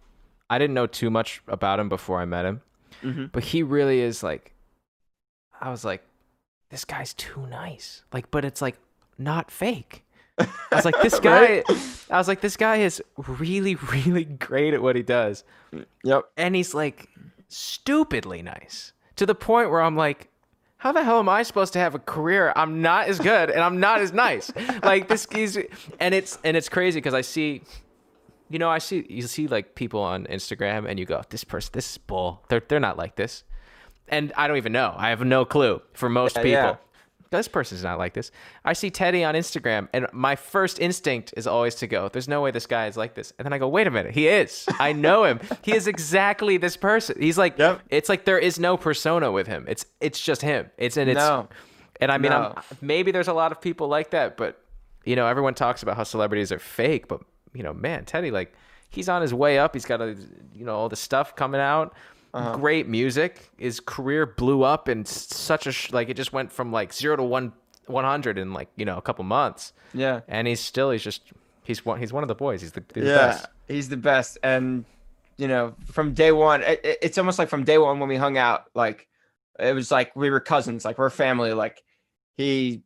I didn't know too much about him before I met him, Mhm. but he really is like I was like this guy's too nice. Like but it's like not fake. I was like this guy Right? I was like this guy is really really great at what he does Yep. and he's like stupidly nice to the point where I'm like how the hell am I supposed to have a career? I'm not as good and I'm not as nice. like this is and it's and it's crazy because I see you know, I see you see like people on Instagram and you go, This person this is bull. They're they're not like this. And I don't even know. I have no clue for most Yeah, people. yeah. This person's not like this. I see Teddy on Instagram, and my first instinct is always to go, There's no way this guy is like this. And then I go, Wait a minute, he is. I know him. he is exactly this person. He's like, Yep. it's like there is no persona with him. It's it's just him. It's and it's No. and I mean, No. Maybe there's a lot of people like that, but you know, everyone talks about how celebrities are fake, but you know, man, Teddy, like, he's on his way up. He's got a, you know, all the stuff coming out. Uh-huh. Great music. His career blew up in s- such a sh- like it just went from like zero to one, one hundred in like you know a couple months, Yeah. and he's still he's just he's one he's one of the boys. He's the, he's the best. He's the best. And you know, from day one, it, it- it's almost like from day one when we hung out, like it was like we were cousins, like we're family. Like he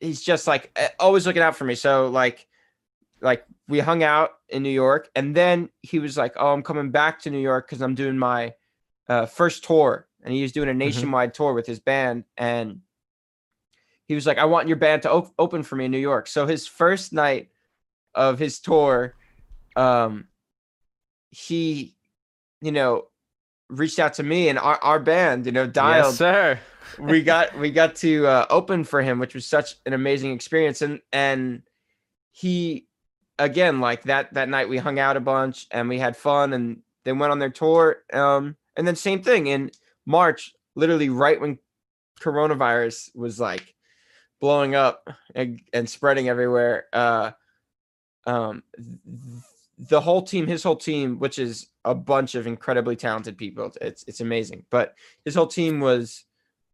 he's just like always looking out for me. So like like we hung out in New York and then he was like, "Oh, I'm coming back to New York cuz I'm doing my uh, first tour." And he was doing a nationwide tour with his band and he was like, "I want your band to op- open for me in New York." So his first night of his tour um he you know reached out to me and our, our band, you know, dialed Yes, sir. we got we got to uh, open for him, which was such an amazing experience. And and he again like that that night we hung out a bunch and we had fun and they went on their tour. Um, and then same thing in March, literally right when coronavirus was like blowing up and, and spreading everywhere. Uh, um, th- the whole team, his whole team, which is a bunch of incredibly talented people, it's it's amazing. But his whole team was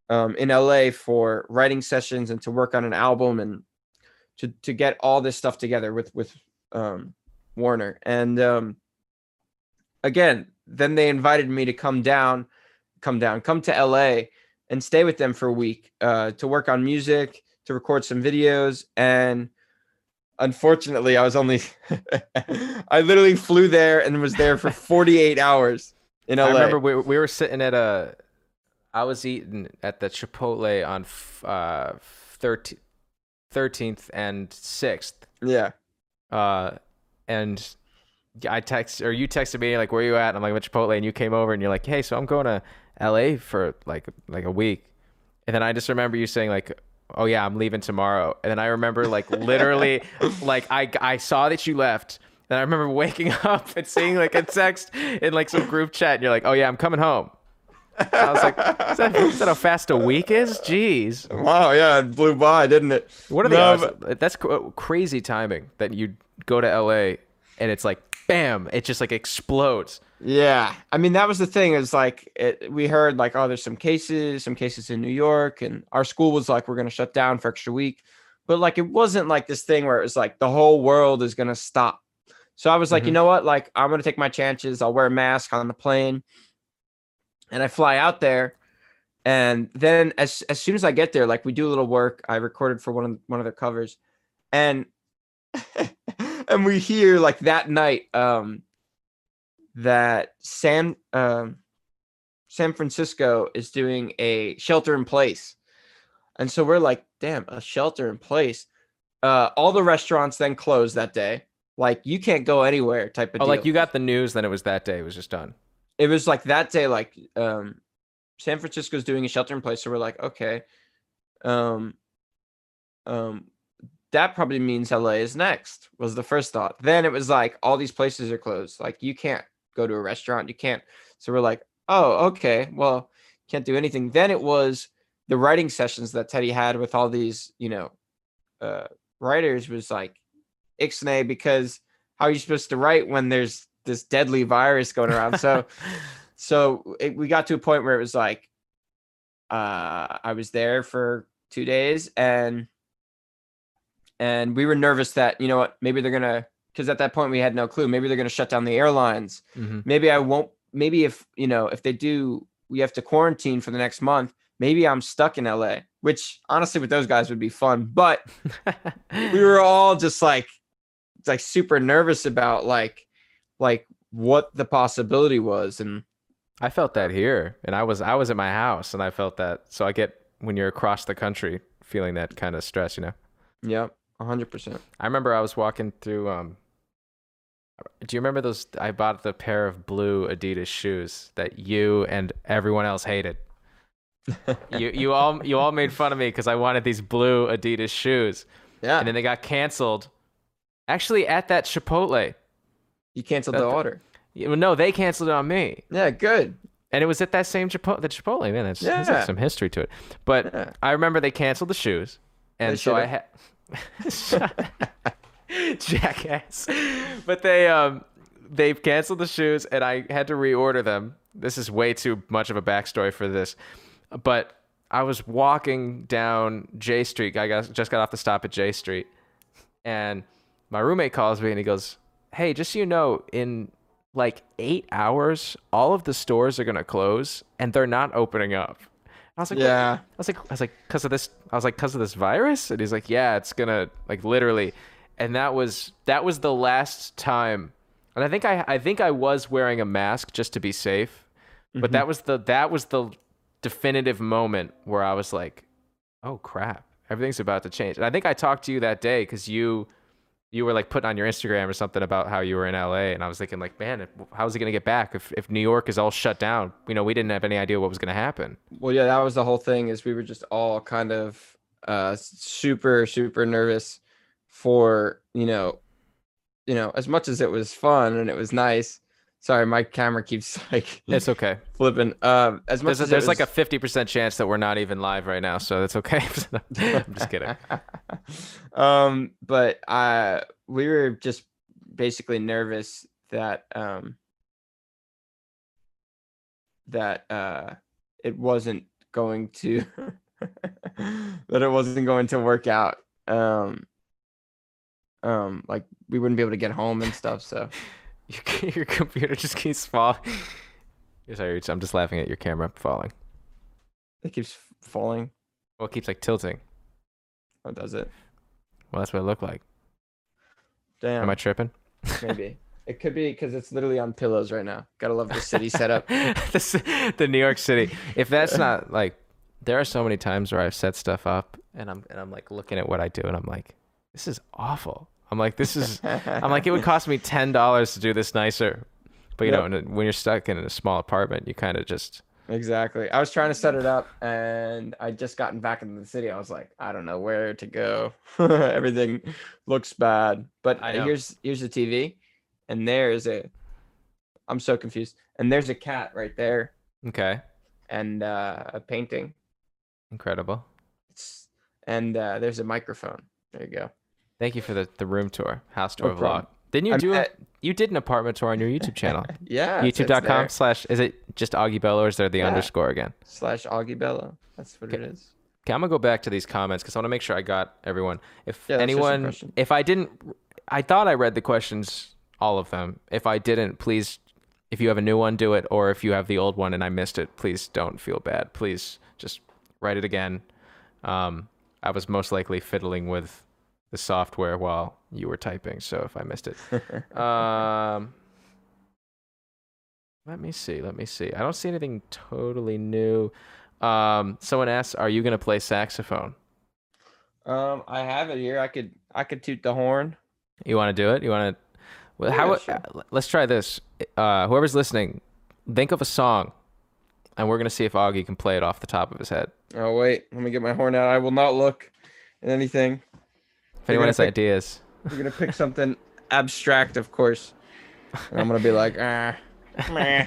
um, in LA for writing sessions and to work on an album and to to get all this stuff together with with um, Warner. And um, again, then they invited me to come down, come down, come to LA and stay with them for a week uh, to work on music, to record some videos, and unfortunately, I was only I literally flew there and was there for 48 hours in LA. I remember we, we were sitting at a, I was eating at the Chipotle on f- uh, 13th, 13th and 6th. yeah. Uh, and I text or you texted me like, where are you at? And I'm like, at Chipotle. And you came over and you're like, hey, so I'm going to LA for like, like a week. And then I just remember you saying like, oh yeah, I'm leaving tomorrow. And then I remember like literally, like I, I saw that you left. And I remember waking up and seeing like a text in like some group chat. And you're like, oh yeah, I'm coming home. I was like, is that, is that how fast a week is? Jeez. Wow, yeah, it blew by, didn't it? What are the No, odds? That's crazy timing that you go to LA and it's like bam, it just like explodes. Yeah, I mean that was the thing. Is like it, we heard like oh, there's some cases, some cases in New York, and our school was like we're gonna shut down for extra week, but like it wasn't like this thing where it was like the whole world is gonna stop. So I was like, Mhm. you know what? Like I'm gonna take my chances. I'll wear a mask on the plane, and I fly out there, and then as as soon as I get there, like we do a little work. I recorded for one of one of their covers, and and we hear like that night um that San um San Francisco is doing a shelter in place. And so we're like, damn, a shelter in place. Uh all the restaurants then closed that day. Like you can't go anywhere type of Oh, deal. like you got the news, then it was that day. It was just done. It was like that day like um san francisco's doing a shelter in place so we're like okay um um that probably means la is next was the first thought. Then it was like all these places are closed. Like you can't go to a restaurant. You can't so we're like oh okay. Well can't do anything. Then it was the writing sessions that teddy had with all these you know uh writers was like ixnay because how are you supposed to write when there's this deadly virus going around. So so it, we got to a point where it was like uh i was there for two days and and we were nervous that you know what maybe they're gonna because at that point we had no clue maybe they're gonna shut down the airlines. Hmm maybe i won't maybe if you know if they do we have to quarantine for the next month maybe i'm stuck in la which honestly with those guys would be fun but we were all just like like super nervous about like like what the possibility was and I felt that here, and I was I was at my house, and I felt that. So I get when you're across the country, feeling that kind of stress, you know. Yep, hundred percent. I remember I was walking through. Um, do you remember those? I bought the pair of blue Adidas shoes that you and everyone else hated. you you all you all made fun of me because I wanted these blue Adidas shoes, Yeah, and then they got canceled. Actually, at that Chipotle. You canceled that- the order. Yeah, no, they canceled it on me, Yeah, good. and it was at that same Chipotle. The Chipotle, man, that's, there's like Yeah. some history to it. But Yeah. I remember they canceled the shoes, and They so I had jackass. But they um they've canceled the shoes, and I had to reorder them. This is way too much of a backstory for this, but I was walking down Jay Street. I got just got off the stop at Jay Street, and my roommate calls me and he goes, "Hey, just so you know, in like eight hours, all of the stores are gonna close, and they're not opening up." I was like, Yeah, I was like, I was like, because of this. I was like, because of this virus, and he's like, yeah, it's gonna like literally, and that was that was the last time, and I think I I think I was wearing a mask just to be safe, but mm-hmm. that was the that was the definitive moment where I was like, oh crap, everything's about to change, and I think I talked to you that day because you you were like putting on your Instagram or something about how you were in LA, and I was thinking like, man, how's he gonna get back if if New York is all shut down? You know, we didn't have any idea what was gonna happen. well, yeah, that was the whole thing. Is we were just all kind of uh super super nervous for you know, you know, as much as it was fun and it was nice. Sorry, my camera keeps like It's okay. flipping. Um, as much There's, as there's like a fifty percent chance that we're not even live right now, so that's okay. I'm just kidding. um, but uh, we were just basically nervous that um that uh it wasn't going to that it wasn't going to work out. Um, um, like we wouldn't be able to get home and stuff. So Your, your computer just keeps falling. Sorry, I'm just laughing at your camera falling. it keeps falling. Well, it keeps like tilting. Oh, does it? Well, that's what it looked like. Damn. Am I tripping? Maybe. It could be because it's literally on pillows right now. Gotta love the city setup. This- the New York City. If that's not like, there are so many times where I've set stuff up and I'm and I'm like looking at what I do and I'm like, this is awful. I'm like, this is. I'm like, it would cost me ten dollars to do this nicer. But you Yep. know, when you're stuck in a small apartment, you kind of just. Exactly. I was trying to set it up and I just gotten back into the city. I was like, I don't know where to go. Everything looks bad. But here's here's the TV and there is a I'm so confused. And there's a cat right there Okay. and uh, a painting. Incredible. It's, and uh, there's a microphone. There you go. Thank you for the, the room tour, house tour No vlog. Didn't you I do it? you did an apartment tour on your YouTube channel? Yeah. YouTube.com slash is it just Augie Bello or is there the Yeah. underscore again? slash Augie Bello. That's what it Okay. is. Okay, I'm gonna go back to these comments because I want to make sure I got everyone. If Yeah, that's just a anyone, if I didn't, I thought I read the questions, all of them. If I didn't, please, if you have a new one, do it. Or if you have the old one and I missed it, please don't feel bad. Please just write it again. Um, I was most likely fiddling with the software while you were typing, so if I missed it, um, let me see. Let me see. I don't see anything totally new. Um, someone asks, "Are you gonna play saxophone?" Um, I have it here. I could I could toot the horn. You want to do it? You want to? Well, Yeah, how? sure. uh, Let's try this. Uh, whoever's listening, think of a song, and we're gonna see if Augie can play it off the top of his head. Oh wait, let me get my horn out. I will not look at anything. If anyone has pick- ideas, We're gonna pick something abstract, of course. And I'm gonna be like, ah, meh.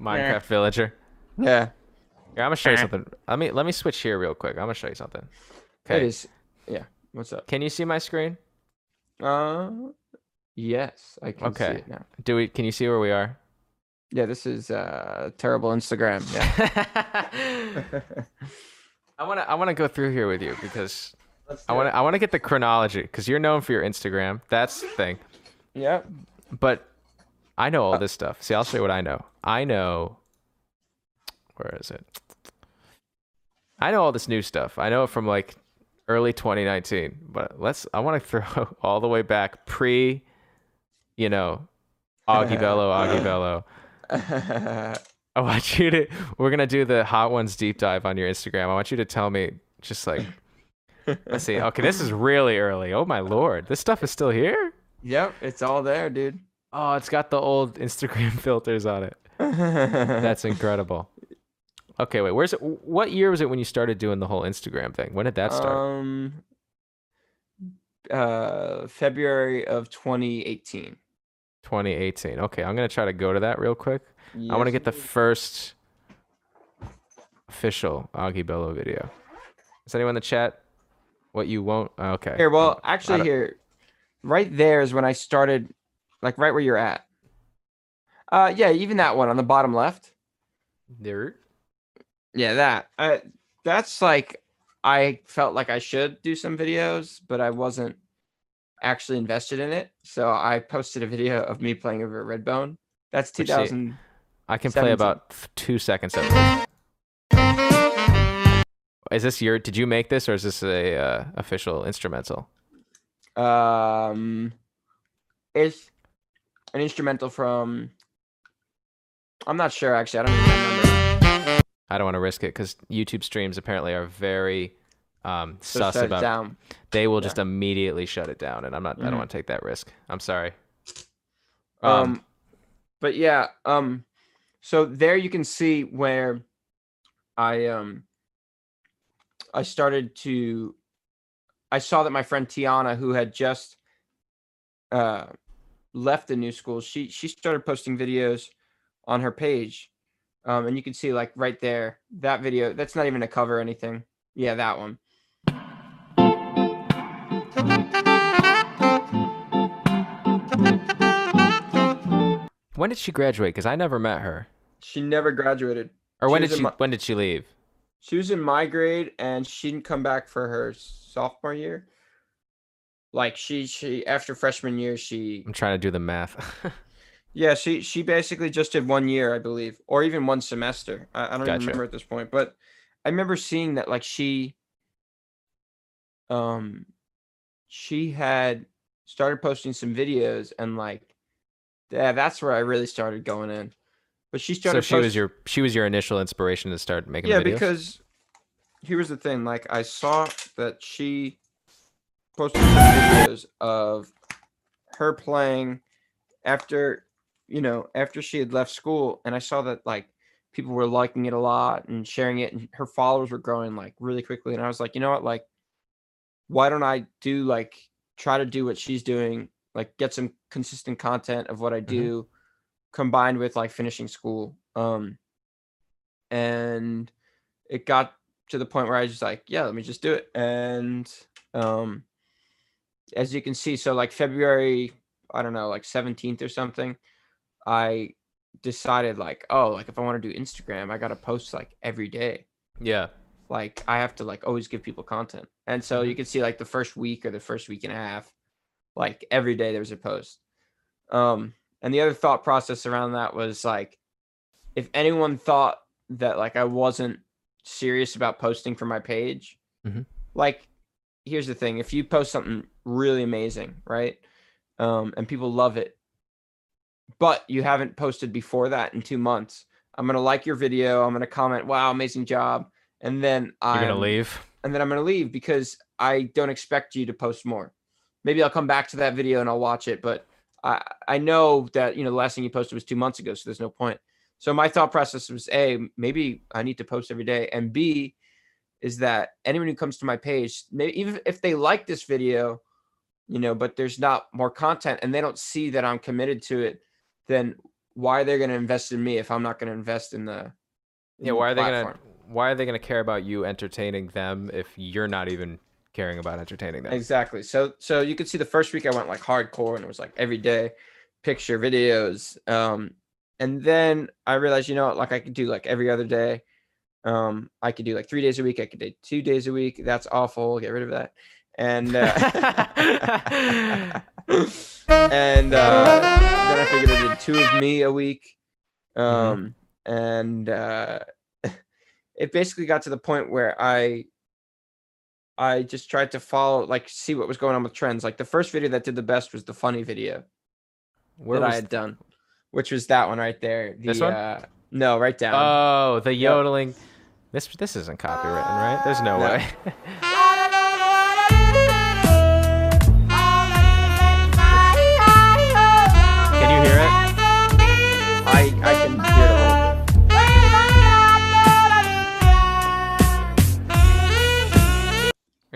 Minecraft Villager. yeah. Here, I'm gonna show you something. Let me let me switch here real quick. I'm gonna show you something. Okay. is. Yeah. What's up? Can you see my screen? Uh, yes, I can Okay. see it now. Do we? Can you see where we are? Yeah, this is uh terrible Instagram. Yeah. I want to I want to go through here with you because I want to I want to get the chronology because you're known for your Instagram. That's the thing. Yeah. But I know all this stuff. See, I'll show you what I know. I know. Where is it? I know all this new stuff. I know it from like early 2019. But let's. I want to throw all the way back pre, you know, Augie Bello, Augie Bello. I want you to. We're gonna do the hot ones deep dive on your Instagram. I want you to tell me just like. Let's see. Okay, this is really early. Oh my lord, this stuff is still here. yep, it's all there, dude. Oh, it's got the old Instagram filters on it. That's incredible. Okay, wait. Where's it? What year was it when you started doing the whole Instagram thing? When did that start? Um, uh, February of 2018. 2018. Okay, I'm gonna try to go to that real quick. I want to get the first official Augie Bello video. Is anyone in the chat? What you won't? Okay. Here, well, actually, here, right there is when I started, like right where you're at. Uh, yeah, even that one on the bottom left. There. Yeah, that. Uh, that's like I felt like I should do some videos, but I wasn't actually invested in it. So I posted a video of me playing over Redbone. That's 2000. I can play about two seconds of this. Is this your? Did you make this, or is this a uh, official instrumental? Um, it's an instrumental from. I'm not sure actually. I don't even remember. I don't want to risk it because YouTube streams apparently are very um, So sus shut it about. down. They will Yeah. just immediately shut it down, and I'm not. I Mhm. don't want to take that risk. I'm sorry. Um, but yeah, um, so there you can see where I um I started to I saw that my friend Tiana, who had just uh left the new school, she she started posting videos on her page. Um, and you can see like right there that video. That's not even a cover or anything. Yeah, that one. when did she graduate? Because I never met her. She never graduated. Or when did she? my- when did she leave? She was in my grade and she didn't come back for her sophomore year. Like she she after freshman year she I'm trying to do the math. yeah she she basically just did one year I believe or even one semester I, I don't Gotcha. remember at this point but I remember seeing that like she um she had started posting some videos and like yeah that's where I really started going in but she so started she was your she was your initial inspiration to start making yeah videos. because here was the thing like i saw that she posted some videos of her playing after you know after she had left school and i saw that like people were liking it a lot and sharing it and her followers were growing like really quickly and i was like you know what like why don't i do like try to do what she's doing like get some consistent content of what i mm-hmm. do combined with like finishing school um and it got to the point where I was just like, yeah, let me just do it. And um as you can see, so like February I don't know, like 17th or something, I decided like, oh, like if I want to do Instagram, I got to post like every day. Yeah. Like I have to like always give people content. And so you can see like the first week or the first week and a half, like every day there was a post. Um, and the other thought process around that was like, if anyone thought that like I wasn't serious about posting for my page, Mhm. like here's the thing: if you post something really amazing, right, um, and people love it, but you haven't posted before that in two months, I'm gonna like your video. I'm gonna comment, "Wow, amazing job," and then You're I'm gonna leave. and then I'm gonna leave because I don't expect you to post more. Maybe I'll come back to that video and I'll watch it, but I I know that you know the last thing you posted was two months ago, so there's no point. So my thought process was a maybe I need to post every day, and b is that anyone who comes to my page, maybe even if they like this video, you know, but there's not more content and they don't see that I'm committed to it, then why are they going to invest in me if I'm not going to invest in the in Yeah. Why are they gonna Why are they gonna care about you entertaining them if you're not even caring about entertaining them? Exactly. So so you could see the first week I went like hardcore and it was like every day picture videos. Um and then I realized, you know what, like I could do like every other day. Um I could do like 3 days a week, I could do 2 days a week. That's awful. Get rid of that. And uh and uh then I figured I did 2 of me a week. Um and uh it basically got to the point where I I just tried to follow, like, see what was going on with trends. Like the first video that did the best was the funny video Where that was I had done, which was that one right there. The, This one? Uh, no, right down. Oh, the yodeling. This this isn't copywritten, right? There's no, No. way.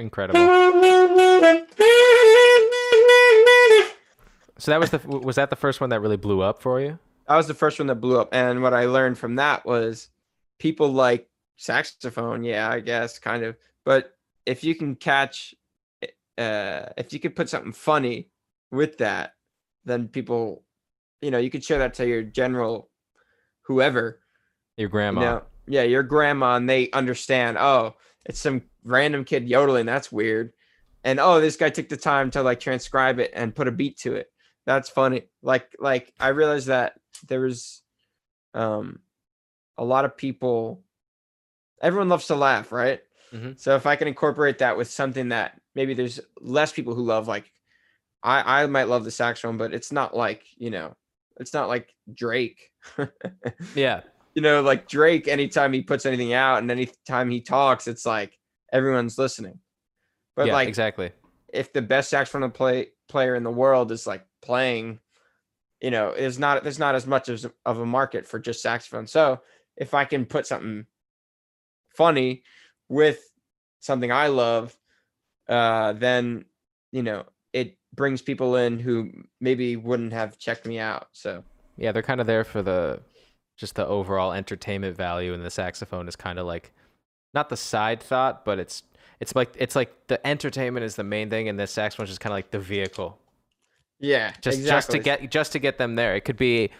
Incredible. So that was the was that the first one that really blew up for you? That was the first one that blew up, and what I learned from that was people like saxophone. Yeah, I guess kind of, but if you can catch, uh, if you could put something funny with that, then people, you know, you could share that to your general, whoever, Your grandma. You know, yeah, your grandma, and they understand. Oh, it's some random kid yodeling. That's weird. And oh, this guy took the time to like transcribe it and put a beat to it. That's funny. Like, like I realized that there was, um, a lot of people. Everyone loves to laugh, right? Mhm. So if I can incorporate that with something that maybe there's less people who love, like I I might love the saxophone, but it's not like you know, it's not like Drake. Yeah. you know, like Drake, anytime he puts anything out and anytime he talks, it's like everyone's listening. But yeah, like, exactly. if the best saxophone play player in the world is like playing, you know, is not there's not as much as of a market for just saxophone. So if I can put something funny with something I love, uh, then you know it brings people in who maybe wouldn't have checked me out. So Yeah, they're kind of there for the just the overall entertainment value, and the saxophone is kind of like not the side thought, but it's it's like it's like the entertainment is the main thing, and the saxophone is just kind of like the vehicle, yeah, just just to get just to get them there. It could be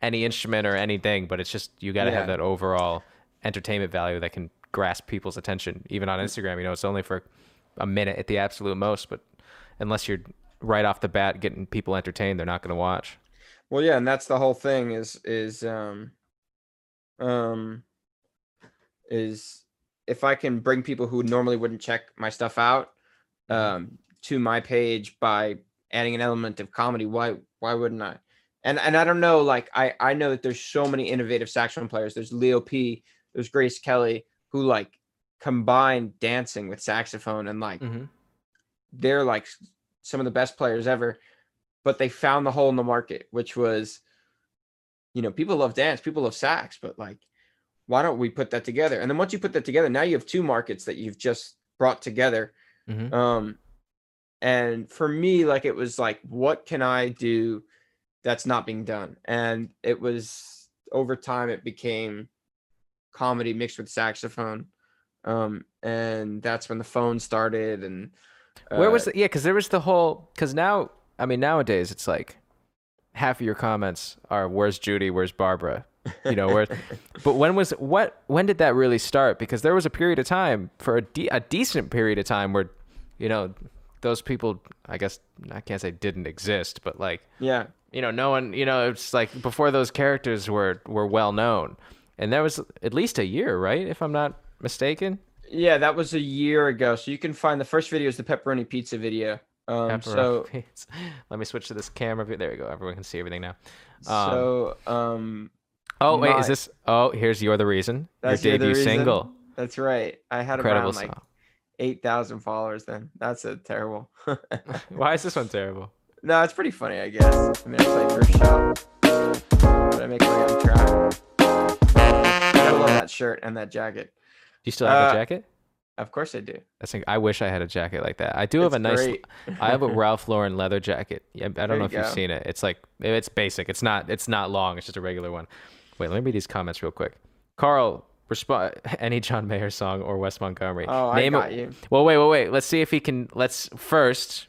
any instrument or anything, but it's just you got to have that overall entertainment value that can grasp people's attention. Even on Instagram, you know, it's only for a minute at the absolute most, but unless you're right off the bat getting people entertained, they're not going to watch. Well, yeah, and that's the whole thing is is um um is if I can bring people who normally wouldn't check my stuff out um to my page by adding an element of comedy, why why wouldn't I? And and I don't know, like I I know that there's so many innovative saxophone players. There's Leo P, there's Grace Kelly who like combine dancing with saxophone and like Mm-hmm. they're like some of the best players ever but they found the hole in the market which was you know people love dance people love sax but like why don't we put that together and then once you put that together now you have two markets that you've just brought together Mhm. um and for me like it was like what can i do that's not being done and it was over time it became comedy mixed with saxophone um and that's when the phone started and Where was uh, the, yeah? Because there was the whole because now I mean, nowadays it's like half of your comments are "Where's Judy? Where's Barbara?" You know, where. but when was what? When did that really start? Because there was a period of time for a, de- a decent period of time where, you know, those people. I guess I can't say didn't exist, but like Yeah. you know, no one, you know, it's like before those characters were were well known, and that was at least a year, right? If I'm not mistaken. Yeah, that was a year ago. So you can find the first video is the pepperoni pizza video. Um, Pepperoni so pizza. let me switch to this camera view. There we go. Everyone can see everything now. Um, so um, oh wait, is this? Oh, here's you're the reason. That's Your debut Reason? single. that's right. I had Incredible around like song. eight thousand followers then. That's a terrible. Why is this one terrible? no, it's pretty funny, I guess. I mean, it's like first shot, but I make my own track. I love that shirt and that jacket. Do you still have Uh, a jacket? Of course I do. That's. I wish I had a jacket like that. I do have It's a nice. I have a Ralph Lauren leather jacket. Yeah, I don't There know if you've seen it. It's like it's basic. It's not. It's not long. It's just a regular one. Wait, let me read these comments real quick. Carl, respond any John Mayer song or Wes Montgomery. Oh, I Name got it. you. Well, wait, wait, wait. Let's see if he can. Let's first.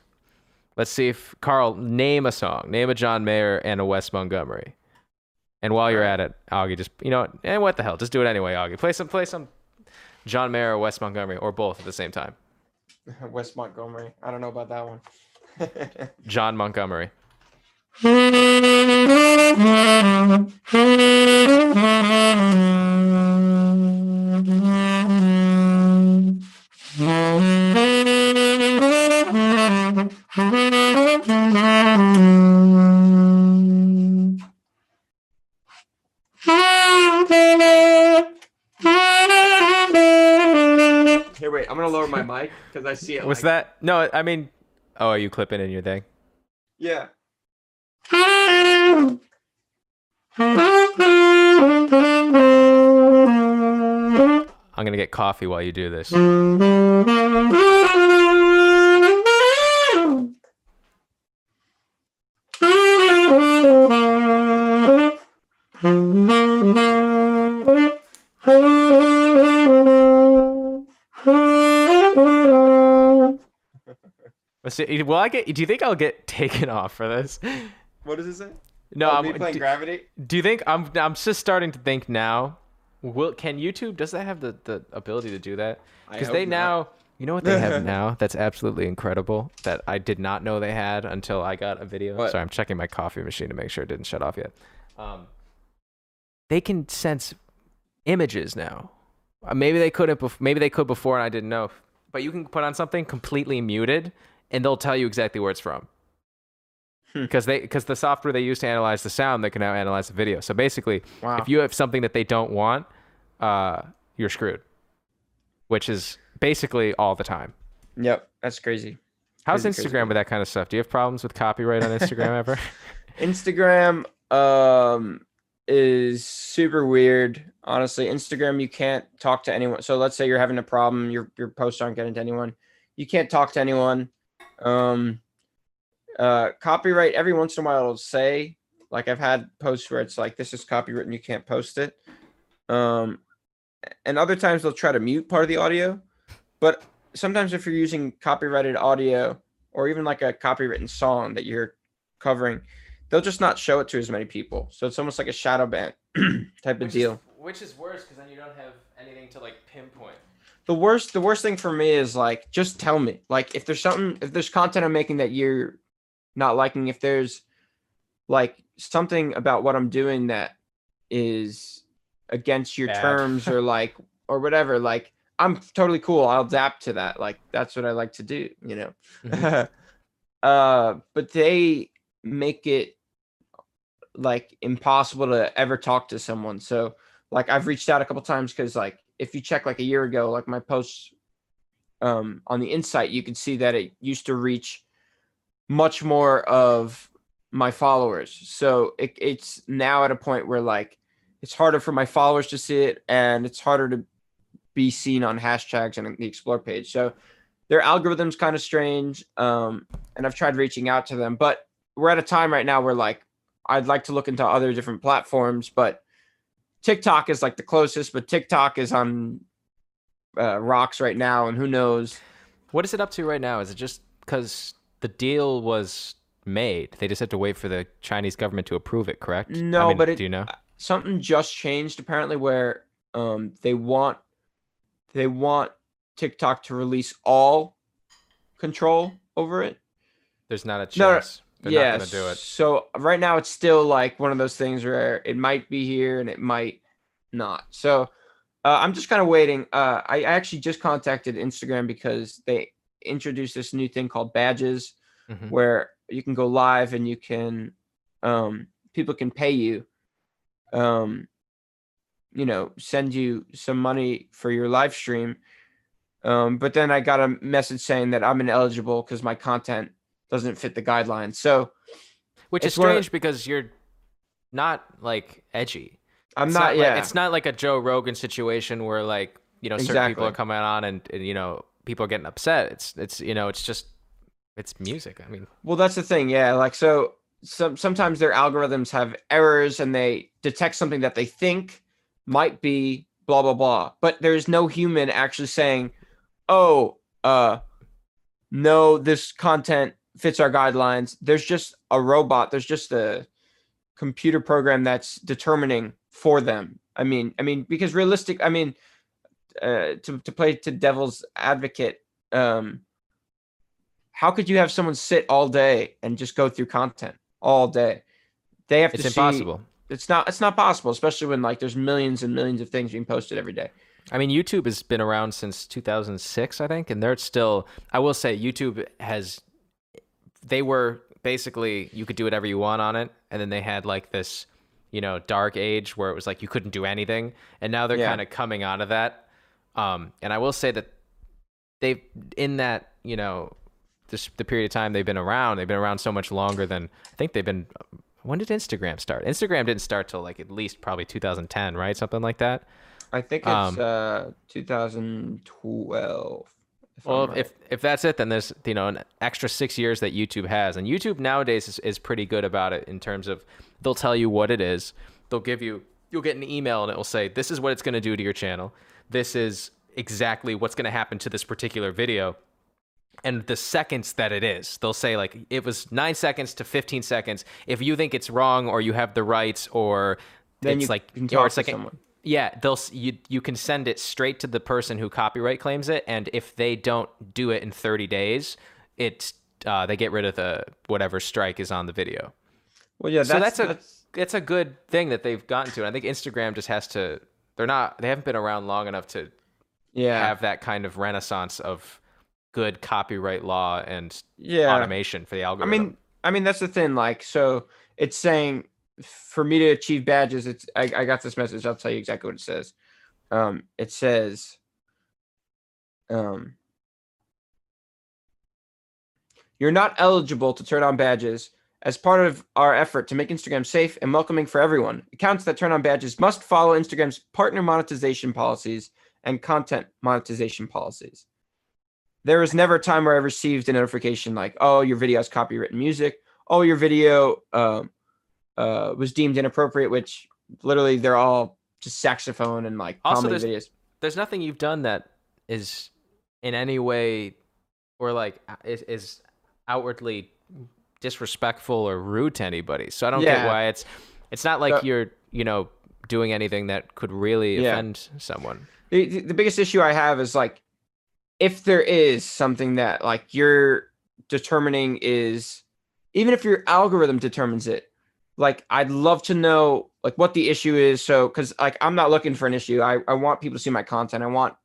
Let's see if Carl name a song. Name a John Mayer and a Wes Montgomery. And while you're at it, Augie, just you know, and what the hell, just do it anyway, Augie. Play some, play some, John Mayer or Wes Montgomery or both at the same time. Wes Montgomery. I don't know about that one. John Montgomery. Mic because I see it. Was like- that no? I mean, oh, are you clipping in your thing? Yeah. I'm gonna get coffee while you do this. See. Will I get? Do you think I'll get taken off for this? What does it say? No, oh, I'm. playing do, Gravity. do you think I'm? I'm just starting to think now. Will can YouTube? Does that have the the ability to do that? Because they not. now. You know what they have now? That's absolutely incredible. That I did not know they had until I got a video. What? Sorry, I'm checking my coffee machine to make sure it didn't shut off yet. Um, they can sense images now. Uh, maybe they couldn't. Bef- maybe they could before, and I didn't know. But you can put on something completely muted, and they'll tell you exactly where it's from. Hmm. Because they, because the software they use to analyze the sound, they can now analyze the video. So basically, Wow. if you have something that they don't want, uh, you're screwed. Which is basically all the time. Yep, that's crazy. How's Crazy, crazy, Instagram with that kind of stuff? Do you have problems with copyright on Instagram ever? Instagram um is super weird. Honestly, Instagram you can't talk to anyone. So let's say you're having a problem, your your posts aren't getting to anyone. You can't talk to anyone. Um uh copyright every once in a while it'll say like I've had posts where it's like this is copywritten, you can't post it. Um and other times they'll try to mute part of the audio. But sometimes if you're using copyrighted audio or even like a copywritten song that you're covering, they'll just not show it to as many people. So it's almost like a shadow ban type of deal. which is worse because then you don't have anything to like pinpoint. The worst the worst thing for me is like just tell me. Like if there's something if there's content I'm making that you're not liking, if there's like something about what I'm doing that is against your Bad. terms or like or whatever, like I'm totally cool. I'll adapt to that. Like that's what I like to do, you know. uh but they make it like impossible to ever talk to someone so like i've reached out a couple times because like if you check like a year ago like my posts um on the insight you can see that it used to reach much more of my followers. So it, it's now at a point where like it's harder for my followers to see it and it's harder to be seen on hashtags and the explore page. So their algorithm's kind of strange um and i've tried reaching out to them but we're at a time right now where like i'd like to look into other different platforms but tiktok is like the closest but tiktok is on uh, rocks right now and who knows What is it up to right now? Is it just because the deal was made. They just have to wait for the Chinese government to approve it, correct? I No, mean, but it- do you know? something just changed apparently where um they want they want TikTok to release all control over it. There's not a No, no, chance. They're yeah, not gonna do it. So right now it's still like one of those things where it might be here and it might not. So uh, I'm just kind of waiting. Uh, I actually just contacted Instagram because they introduced this new thing called badges Mhm. where you can go live and you can um people can pay you um you know send you some money for your live stream um but then i got a message saying that i'm ineligible because my content doesn't fit the guidelines so Which is it's one of strange because you're not like edgy. i'm It's not, like- yeah it's not like a Joe Rogan situation where like you know certain people are coming on and, and you know people are getting upset. It's it's you know it's just it's music. I mean, well that's the thing yeah like so some sometimes their algorithms have errors and they detect something that they think might be blah blah blah but there's no human actually saying oh uh no this content fits our guidelines there's just a robot there's just a computer program that's determining for them i mean i mean because realistic i mean uh to, to play to devil's advocate um how could you have someone sit all day and just go through content all day they have it's to It's impossible. it's not it's not possible especially when like there's millions and millions of things being posted every day I mean, YouTube has been around since 2006, I think, and they're still. I will say, YouTube has. They were basically you could do whatever you want on it, and then they had like this, you know, dark age where it was like you couldn't do anything, and now they're Yeah. kind of coming out of that. Um, and I will say that they've in that you know this the period of time they've been around, they've been around so much longer than I think they've been. When did Instagram start? Instagram didn't start till like at least probably 2010, right? Something like that. i think it's Um, uh 2012 if Well, right. if if that's it, then there's you know an extra six years that YouTube has, and YouTube nowadays is, is pretty good about it in terms of they'll tell you what it is. They'll give you you'll get an email and it will say this is what it's going to do to your channel. This is exactly what's going to happen to this particular video. And the seconds that it is, they'll say like it was nine seconds to 15 seconds. If you think it's wrong or you have the rights or then it's you like can or talk it's to like someone yeah, they'll you you can send it straight to the person who copyright claims it, and if they don't do it in 30 days, it's uh, they get rid of the whatever strike is on the video. well yeah that's, so that's a that's it's a good thing that they've gotten to. And I think Instagram just has to. They're not. They haven't been around long enough to yeah have that kind of renaissance of good copyright law and yeah automation for the algorithm. I mean, I mean that's the thing. Like, so it's saying for me to achieve badges, it's I, I got this message. I'll tell you exactly what it says. Um, it says, um, you're not eligible to turn on badges. As part of our effort to make Instagram safe and welcoming for everyone, accounts that turn on badges must follow Instagram's partner monetization policies and content monetization policies. There was never a time where I received a notification like, "Oh, your video has copywritten music. Oh, your video um, uh, was deemed inappropriate," which literally they're all just saxophone and like Also, comedy there's- videos. there's nothing you've done that is in any way or like is, is outwardly disrespectful or rude to anybody. So I don't get why it's it's not like So- you're you know doing anything that could really Yeah. offend someone. the the biggest issue I have is like if there is something that like you're determining is even if your algorithm determines it, like I'd love to know like what the issue is. So because like I'm not looking for an issue. I, I want people to see my content. I want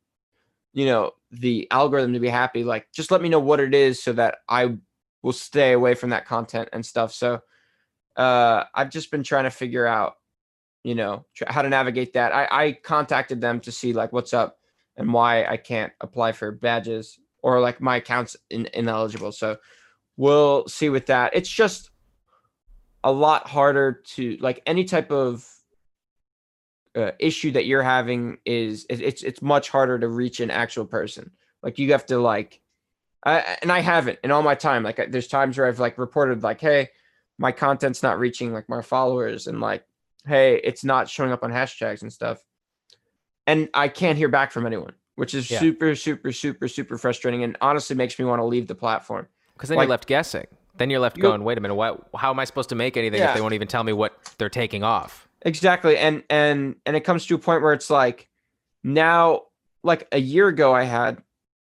you know the algorithm to be happy. Like just let me know what it is so that I will stay away from that content and stuff. So uh I've just been trying to figure out you know tr- how to navigate that i i contacted them to see like what's up and why i can't apply for badges or like my account's in, ineligible so we'll see with that it's just a lot harder to like any type of uh, issue that you're having is it's it's much harder to reach an actual person like you have to like I, and i haven't in all my time like I- there's times where i've like reported like hey my content's not reaching like my followers and like hey it's not showing up on hashtags and stuff and i can't hear back from anyone which is Yeah. super super super super frustrating and honestly makes me want to leave the platform Because then Like- you're left guessing. Then you're left You- going, wait a minute, what? How am I supposed to make anything if they won't even tell me what they're taking off? Exactly. And and and it comes to a point where it's like now like a year ago I had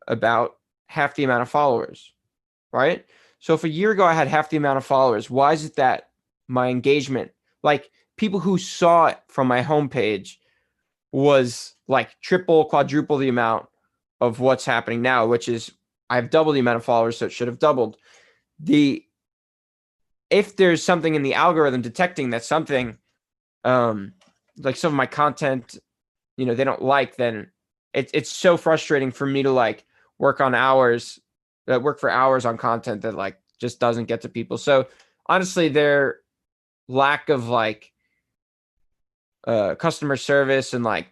about half the amount of followers. Right? So if a year ago I had half the amount of followers, why is it that my engagement, like people who saw it from my homepage was like triple, quadruple the amount of what's happening now, which is I have double the amount of followers, so it should have doubled. The if there's something in the algorithm detecting that something um like some of my content you know they don't like then it, it's so frustrating for me to like work on hours that work for hours on content that like just doesn't get to people. So honestly their lack of like uh customer service and like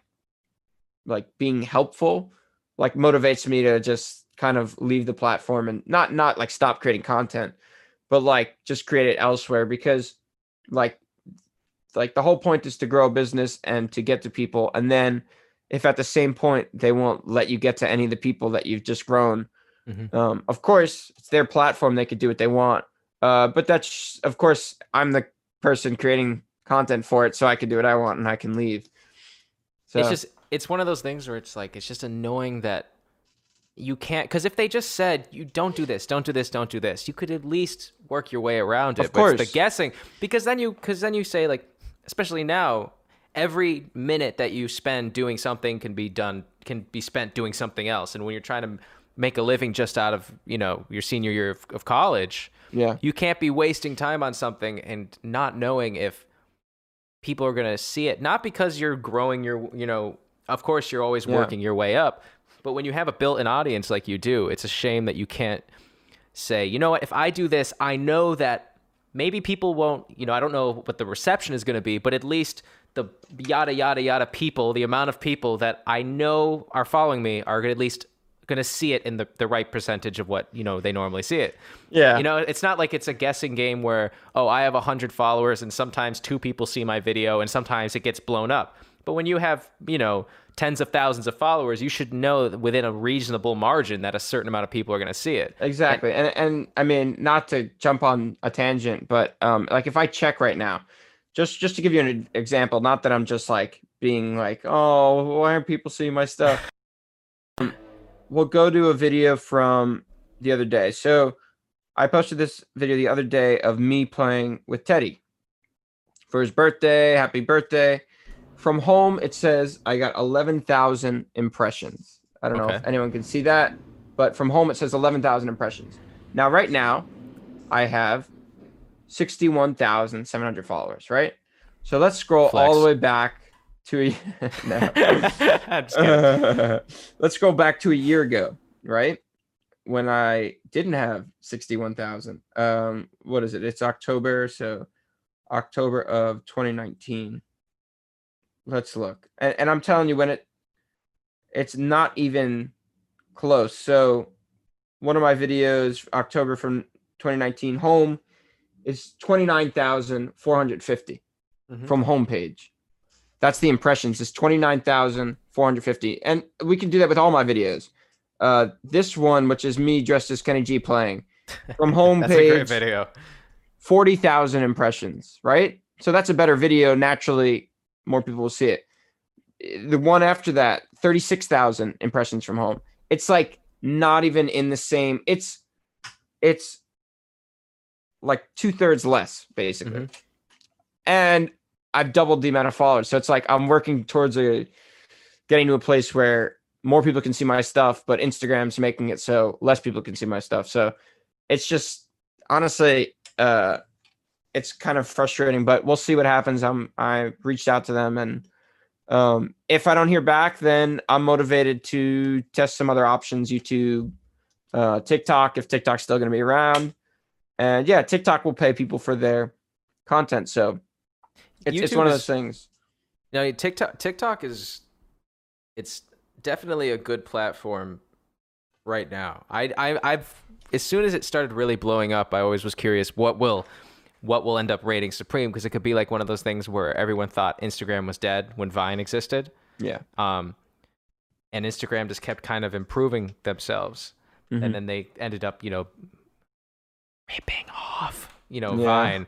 like being helpful like motivates me to just kind of leave the platform and not not like stop creating content but like just create it elsewhere because like like the whole point is to grow a business and to get to people and then if at the same point they won't let you get to any of the people that you've just grown Mhm. um, of course it's their platform they could do what they want uh, but that's of course i'm the person creating content for it so i can do what i want and i can leave so It's just it's one of those things where it's like it's just annoying that you can't because if they just said you don't do this, don't do this, don't do this, you could at least work your way around it. Of But it's course. the guessing because then you because then you say like especially now every minute that you spend doing something can be done can be spent doing something else and when you're trying to make a living just out of you know your senior year of, of college yeah you can't be wasting time on something and not knowing if people are going to see it not because you're growing your you know of course you're always Yeah. working your way up but when you have a built-in audience like you do it's a shame that you can't say you know what? If i do this i know that maybe people won't you know i don't know what the reception is going to be but at least the yada yada yada people the amount of people that i know are following me are at least going to see it in the, the right percentage of what you know they normally see it. Yeah. You know, it's not like it's a guessing game where, oh, I have 100 followers and sometimes two people see my video and sometimes it gets blown up. But when you have, you know, tens of thousands of followers, you should know within a reasonable margin that a certain amount of people are going to see it. Exactly. And, and I mean, not to jump on a tangent, but um, like if I check right now, just just to give you an example, not that I'm just like being like, oh, why aren't people seeing my stuff? Um, we'll go to a video from the other day. So I posted this video the other day of me playing with Teddy for his birthday. Happy birthday. From home, it says I got 11,000 impressions. I don't know if anyone can see that, but from home, it says 11,000 impressions. Now, right now, I have 61,700 followers, right? So let's scroll all the way back to a. no. I'm just kidding. let's go back to a year ago, right? When I didn't have 61,000. Um, what is it? It's October, so October of 2019. Let's look. And, and I'm telling you when it it's not even close. So one of my videos, October from 2019, home is 29,450 Mhm. from homepage. That's the impressions. It's 29,450. And we can do that with all my videos. Uh, this one, which is me dressed as Kenny G playing from That's a great homepage, video. 40,000 impressions, right? So that's a better video. Naturally, more people will see it. The one after that, 36,000 impressions from home. It's like not even in the same, it's, it's like two thirds less, basically. Mhm. And I've doubled the amount of followers. So it's like I'm working towards a getting to a place where more people can see my stuff, but Instagram's making it so less people can see my stuff. So it's just honestly, uh, it's kind of frustrating, but we'll see what happens. I'm I reached out to them and um, if I don't hear back, then I'm motivated to test some other options, YouTube, uh, TikTok, if TikTok's still going to be around. And yeah, TikTok will pay people for their content. So it's, it's one of those things. No, TikTok TikTok is it's definitely a good platform right now. I I I've as soon as it started really blowing up, I always was curious what will what will end up rating supreme because it could be like one of those things where everyone thought Instagram was dead when Vine existed. Yeah. Um and Instagram just kept kind of improving themselves Mhm. and then they ended up, you know, ripping off, you know, Yeah. Vine.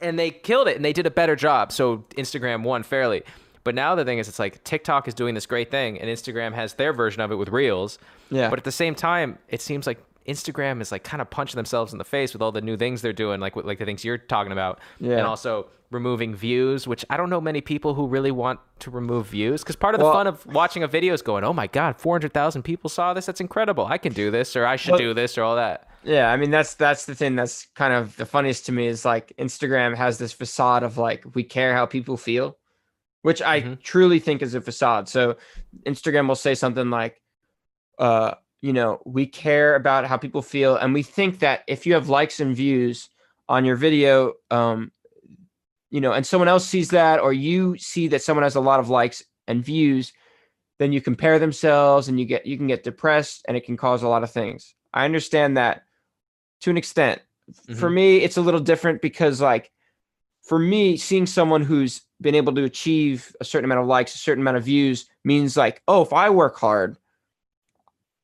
And they killed it and they did a better job. So Instagram won fairly. But now the thing is, it's like TikTok is doing this great thing and Instagram has their version of it with Reels. Yeah. But at the same time, it seems like Instagram is like kind of punching themselves in the face with all the new things they're doing, like like the things you're talking about, Yeah. and also removing views, which I don't know many people who really want to remove views because part of the Well- fun of watching a video is going, oh my god, four hundred thousand people saw this, that's incredible, I can do this, or I should Well- do this, or all that. Yeah, I mean that's that's the thing that's kind of the funniest to me is like Instagram has this facade of like we care how people feel, which I Mhm. truly think is a facade. So Instagram will say something like uh you know, we care about how people feel and we think that if you have likes and views on your video um you know, and someone else sees that or you see that someone has a lot of likes and views, then you compare themselves and you get you can get depressed and it can cause a lot of things. I understand that to an extent. For Mhm. me, it's a little different because like for me, seeing someone who's been able to achieve a certain amount of likes, a certain amount of views means like, oh, if I work hard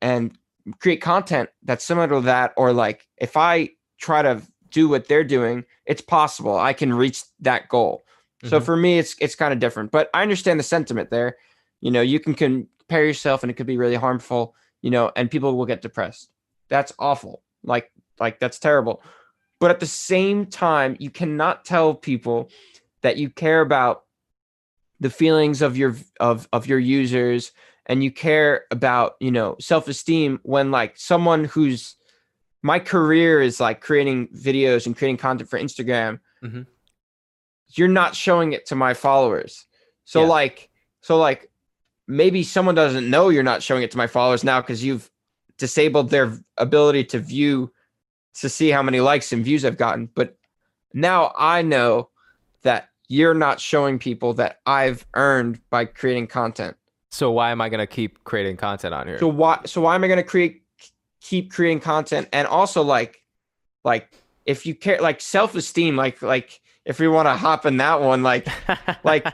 and create content that's similar to that, or like if I try to do what they're doing, it's possible I can reach that goal. So Mhm. for me, it's it's kind of different, but I understand the sentiment there. You know, you can compare yourself, and it could be really harmful. You know, and people will get depressed. That's awful. Like like that's terrible. But at the same time, you cannot tell people that you care about the feelings of your of of your users and you care about you know self-esteem when like someone who's my career is like creating videos and creating content for instagram Mhm. you're not showing it to my followers so Yeah. like so like maybe someone doesn't know you're not showing it to my followers now because you've disabled their ability to view to see how many likes and views i've gotten but now i know that you're not showing people that i've earned by creating content So why am I gonna keep creating content on here? so why so why am I going to create keep creating content and also like like if you care like self-esteem like like if we want to hop in that one like like,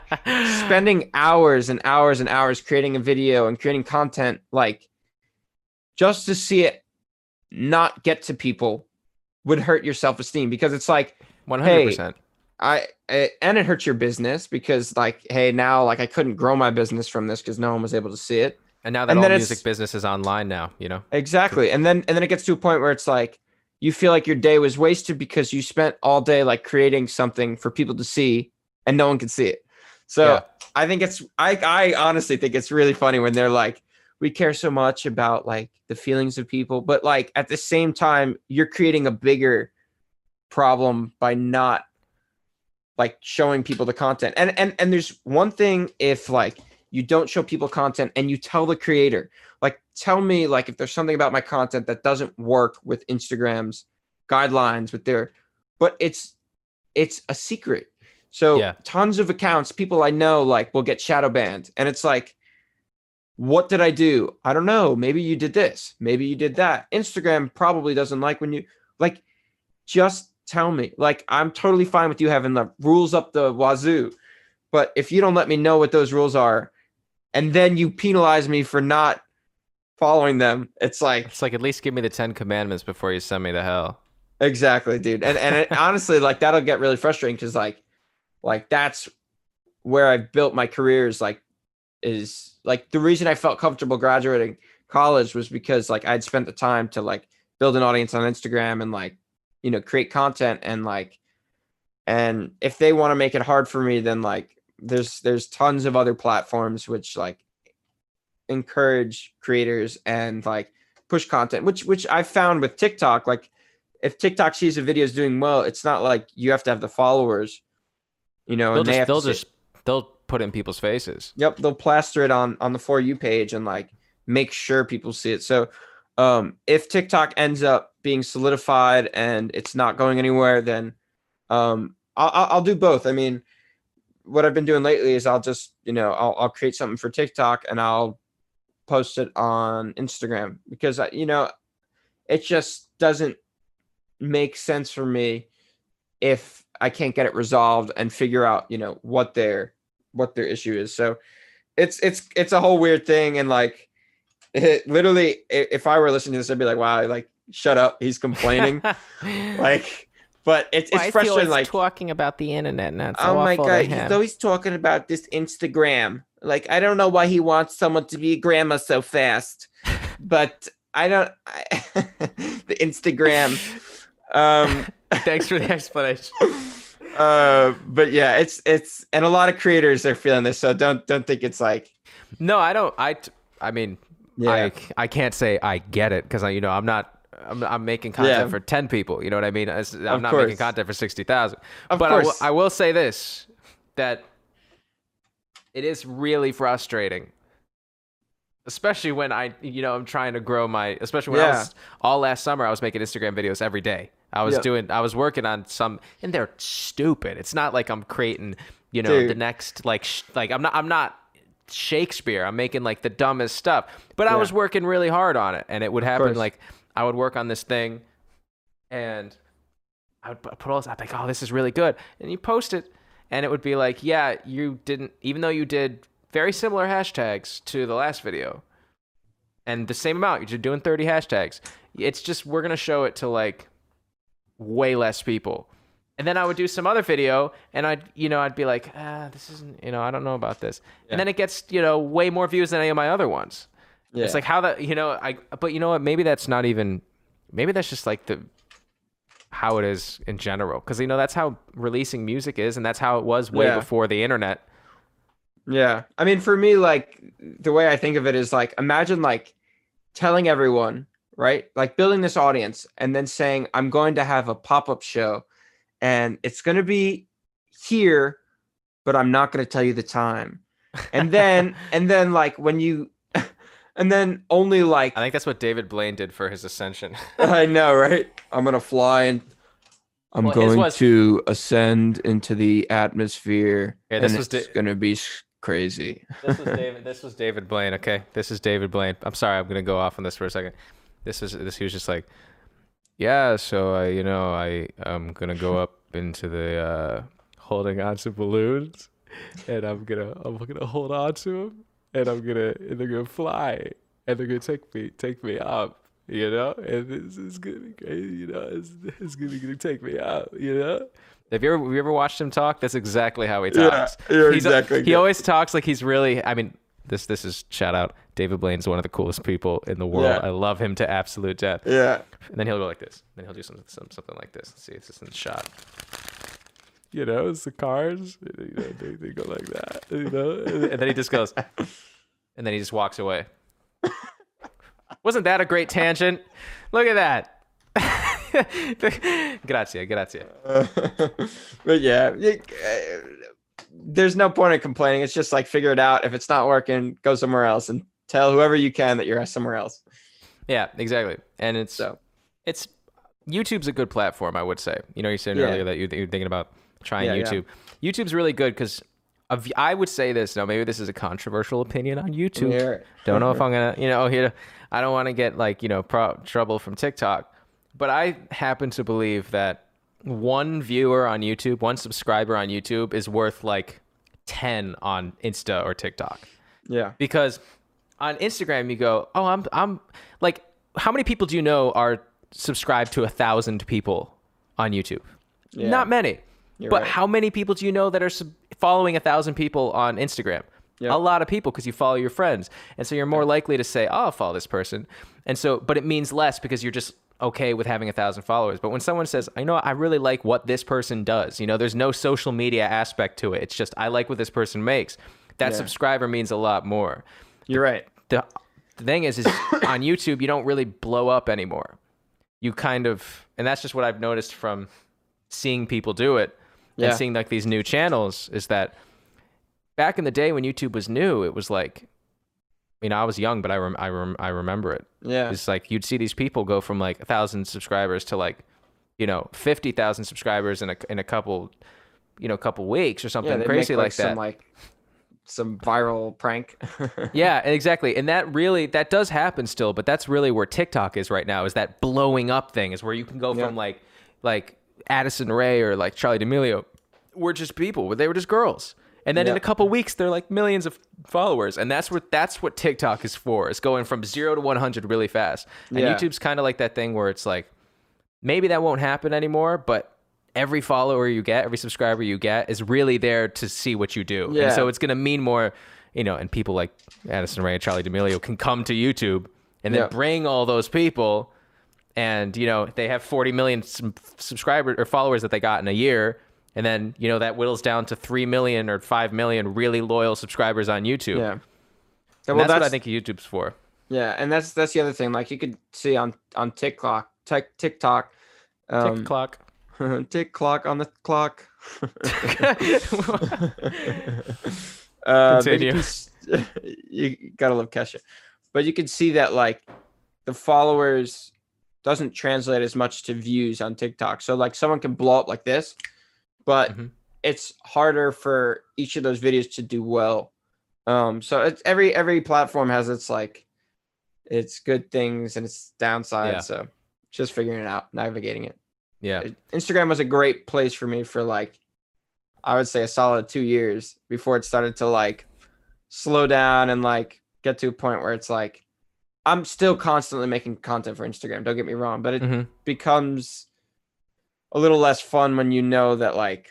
spending hours and hours and hours creating a video and creating content like just to see it not get to people would hurt your self-esteem because it's like one hundred percent. I, I and it hurts your business because like hey now like I couldn't grow my business from this because no one was able to see it And now that and all music business is online now, you know. Exactly. And then and then it gets to a point where it's like you feel like your day was wasted because you spent all day like creating something for people to see and no one can see it. So Yeah. I think it's I I honestly think it's really funny when they're like we care so much about like the feelings of people but like at the same time you're creating a bigger problem by not like showing people the content. And and and there's one thing if like you don't show people content and you tell the creator like tell me like if there's something about my content that doesn't work with instagram's guidelines with their but it's it's a secret. So Yeah. tons of accounts people i know like will get shadow banned. And it's like what did i do? I don't know. Maybe you did this. Maybe you did that. Instagram probably doesn't like when you like just tell me like i'm totally fine with you having the rules up the wazoo but if you don't let me know what those rules are and then you penalize me for not following them it's like It's like at least give me the Ten Commandments before you send me to hell. exactly dude and and it, honestly like that'll get really frustrating because like like that's where i've built my career is like is like the reason i felt comfortable graduating college was because like i'd spent the time to like build an audience on instagram and like you know create content and like and if they want to make it hard for me then like there's there's tons of other platforms which like encourage creators and like push content which which i found with tiktok like if tiktok sees a video is doing well it's not like you have to have the followers you know They'll and they just to say- just they'll put it in people's faces. Yep, they'll plaster it on on the for you page and like make sure people see it. So um if TikTok ends up being solidified and it's not going anywhere, then um I'll I'll do both. I mean, what I've been doing lately is I'll just you know I'll I'll create something for TikTok and I'll post it on Instagram because I, you know it just doesn't make sense for me if I can't get it resolved and figure out you know what their what their issue is. So it's it's it's a whole weird thing and like it literally if I were listening to this I'd be like wow like shut up. He's complaining. like, but it's it's frustrating. Like talking about the internet, and that's oh my god, he's always talking about this Instagram. Like, I don't know why he wants someone to be a grandma so fast, but I don't. I, the Instagram. Um, Thanks for the explanation. Uh, but yeah, it's it's and a lot of creators are feeling this, so don't don't think it's like. No, I don't. I I mean, yeah. I I can't say I get it because I you know I'm not I'm, I'm making content yeah. for 10 people. You know what I mean? I'm of not course. making content for 60,000. But I, w- I will say this that it is really frustrating. Especially when I, you know, I'm trying to grow my, especially when yeah. I was all last summer, I was making Instagram videos every day. I was yep. doing, I was working on some, and they're stupid. It's not like I'm creating, you know, Dude. the next, like, sh- like I'm not, I'm not Shakespeare. I'm making like the dumbest stuff, but yeah. I was working really hard on it, and it would happen like I would work on this thing, and I would put all this. I'd be like, "Oh, this is really good," and you post it, and it would be like, "Yeah, you didn't." Even though you did very similar hashtags to the last video, and the same amount, you're doing 30 hashtags. It's just we're gonna show it to like way less people. And then I would do some other video, and I'd, you know, I'd be like, ah, this isn't, you know, I don't know about this. Yeah. And then it gets, you know, way more views than any of my other ones. Yeah. It's like how that, you know, I, but you know what? Maybe that's not even, maybe that's just like the, how it is in general. Cause you know, that's how releasing music is. And that's how it was way yeah. before the internet. Yeah. I mean, for me, like the way I think of it is like, imagine like telling everyone, right? Like building this audience and then saying, I'm going to have a pop up show and it's going to be here, but I'm not going to tell you the time. And then, and then like when you, and then only like I think that's what David Blaine did for his ascension. I know, right? I'm gonna fly and I'm well, going was, to ascend into the atmosphere. Yeah, this was da- gonna be crazy. this was David. This was David Blaine. Okay, this is David Blaine. I'm sorry, I'm gonna go off on this for a second. This is this. He was just like, yeah. So I, you know, I I'm gonna go up into the uh, holding on to balloons, and I'm gonna I'm gonna hold on to them and I'm gonna and they're gonna fly and they're gonna take me take me up. You know, and this is gonna be crazy. You know, it's, it's gonna, gonna take me up. You know. Have you ever have you ever watched him talk? That's exactly how he talks. Yeah, you're he's exactly. A, he always talks like he's really. I mean, this this is shout out. David Blaine's one of the coolest people in the world. Yeah. I love him to absolute death. Yeah. And then he'll go like this. Then he'll do something some, something like this. Let's see, it's just in the shot you know, it's the cars. You know, they, they go like that, you know, and then he just goes, and then he just walks away. Wasn't that a great tangent? Look at that. grazie, grazie. Uh, but yeah, uh, there's no point in complaining. It's just like figure it out. If it's not working, go somewhere else and tell whoever you can that you're somewhere else. Yeah, exactly. And it's so it's YouTube's a good platform, I would say. You know, you said yeah. earlier that you're, you're thinking about trying yeah, YouTube. Yeah. YouTube's really good because I would say this. Now, maybe this is a controversial opinion on YouTube. Don't know if I'm gonna, you know, here. I don't want to get like you know pro- trouble from TikTok, but I happen to believe that one viewer on YouTube, one subscriber on YouTube, is worth like ten on Insta or TikTok. Yeah. Because on Instagram, you go, oh, I'm, I'm like, how many people do you know are subscribed to a thousand people on YouTube? Yeah. Not many. You're but right. how many people do you know that are sub- following a thousand people on Instagram? Yep. A lot of people because you follow your friends, and so you're more likely to say, "Oh, I'll follow this person," and so, but it means less because you're just okay with having a thousand followers. But when someone says, "I know I really like what this person does," you know, there's no social media aspect to it. It's just I like what this person makes. That yeah. subscriber means a lot more. You're right. The, the thing is, is on YouTube you don't really blow up anymore. You kind of, and that's just what I've noticed from seeing people do it yeah. and seeing like these new channels is that back in the day when YouTube was new, it was like, you know, I was young, but I rem- I, rem- I remember it. Yeah, it's like you'd see these people go from like a thousand subscribers to like, you know, fifty thousand subscribers in a in a couple, you know, couple weeks or something yeah, crazy make, like, like that. Like some viral prank. yeah, exactly. And that really that does happen still, but that's really where TikTok is right now. Is that blowing up thing? Is where you can go yeah. from like like Addison Rae or like Charli D'Amelio were just people. They were just girls. And then in a couple weeks, they're like millions of followers, and that's what that's what TikTok is for. It's going from zero to one hundred really fast. And Yeah. YouTube's kind of like that thing where it's like maybe that won't happen anymore, but every follower you get, every subscriber you get, is really there to see what you do. Yeah. And so it's going to mean more, you know. And people like Addison Rae and Charli D'Amelio can come to YouTube and then Yeah. bring all those people and you know they have 40 million subscribers or followers that they got in a year and then you know that whittles down to 3 million or 5 million really loyal subscribers on youtube Yeah. and well, that's, that's, what i think youtube's for Yeah, and that's that's the other thing. Like you could see on on TikTok, TikTok, um, tick clock tick clock on the clock. uh, Continue. You, can you gotta love Kesha, but you can see that like the followers doesn't translate as much to views on TikTok. So like someone can blow up like this, but Mhm. it's harder for each of those videos to do well. Um, so it's every every platform has its like its good things and its downsides. Yeah. So just figuring it out, navigating it. Yeah Instagram was a great place for me for like I would say a solid two years before it started to like slow down and like get to a point where it's like I'm still constantly making content for Instagram. Don't get me wrong, but it hmm becomes a little less fun when you know that like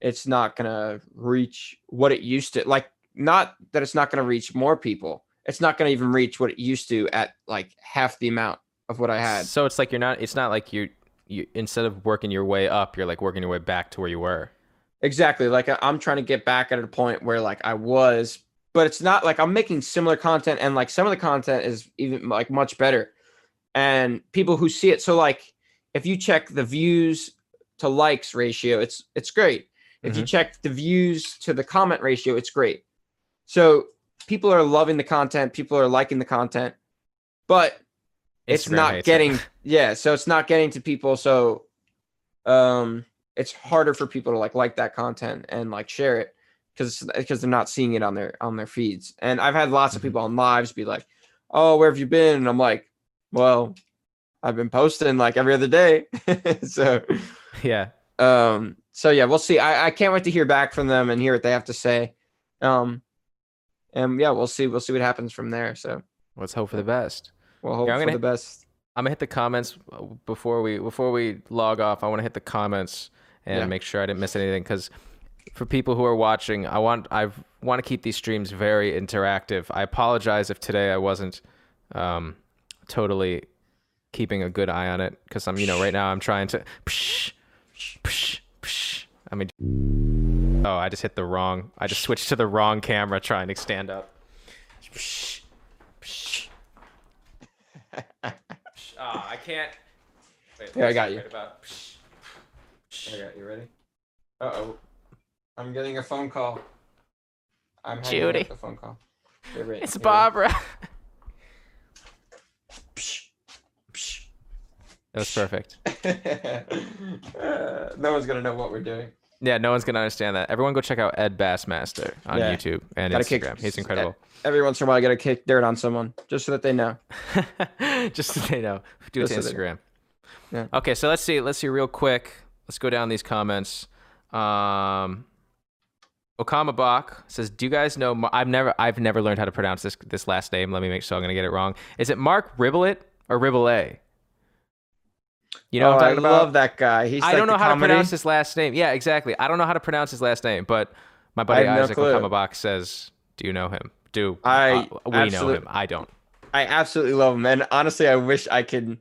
it's not gonna reach what it used to like not that it's not gonna reach more people it's not gonna even reach what it used to at like half the amount of what i had so it's like you're not it's not like you you instead of working your way up you're like working your way back to where you were. Exactly. Like i'm trying to get back at a point where like i was but it's not like i'm making similar content and like some of the content is even like much better. And people who see it so like if you check the views to likes ratio it's it's great. If you mm-hmm. check the views to the comment ratio it's great. So people are loving the content people are liking the content but it's Instagram not hates it. getting yeah so it's not getting to people so um it's harder for people to like like that content and like share it because because they're not seeing it on their on their feeds. And i've had lots of Mhm. people on lives be like oh where have you been? And i'm like well i've been posting like every other day. So yeah. um so yeah we'll see. I, I can't wait to hear back from them and hear what they have to say. Um and yeah we'll see we'll see what happens from there so. Let's hope for the best we'll hope Yeah, for gonna- best I'm gonna hit the comments uh, before we before we log off. I want to hit the comments and Yeah. make sure I didn't miss anything because for people who are watching, I want I want to keep these streams very interactive. I apologize if today I wasn't um, totally keeping a good eye on it because I'm you know right now I'm trying to. Psh, psh, psh. I mean, oh, I just hit the wrong. I just switched to the wrong camera trying to stand up. Psh, psh. Ah, I can't. Wait, Here, I got you. right about? Psh, psh. Okay, you ready? Uh oh. I'm getting a phone call. I'm hanging Judy. up the phone call. You're It's you're? Barbara. Psh, psh. That was perfect. Uh, no one's gonna know what we're doing. Yeah, no one's gonna understand that. Everyone, go check out Ed Bassmaster on Yeah. YouTube and Gotta kick- Instagram. He's incredible. Every once in a while, I gotta kick dirt on someone just so that they know. Just so they know, do it Just to so. Instagram. Yeah. Okay, so let's see. Let's see real quick. Let's go down these comments. Um, Okama Bach says, "Do you guys know? Mar- I've never, I've never learned how to pronounce this this last name. Let me make sure I'm gonna get it wrong. Is it Mark Riblet or Ribble? You know oh, what I'm I about? love that guy. He's I like don't know how comedy. to pronounce his last name. Yeah, exactly. I don't know how to pronounce his last name, but my buddy no Isaac clue. Says, "Do you know him? Do I uh, we know him? I don't." I absolutely love him, and honestly, I wish I could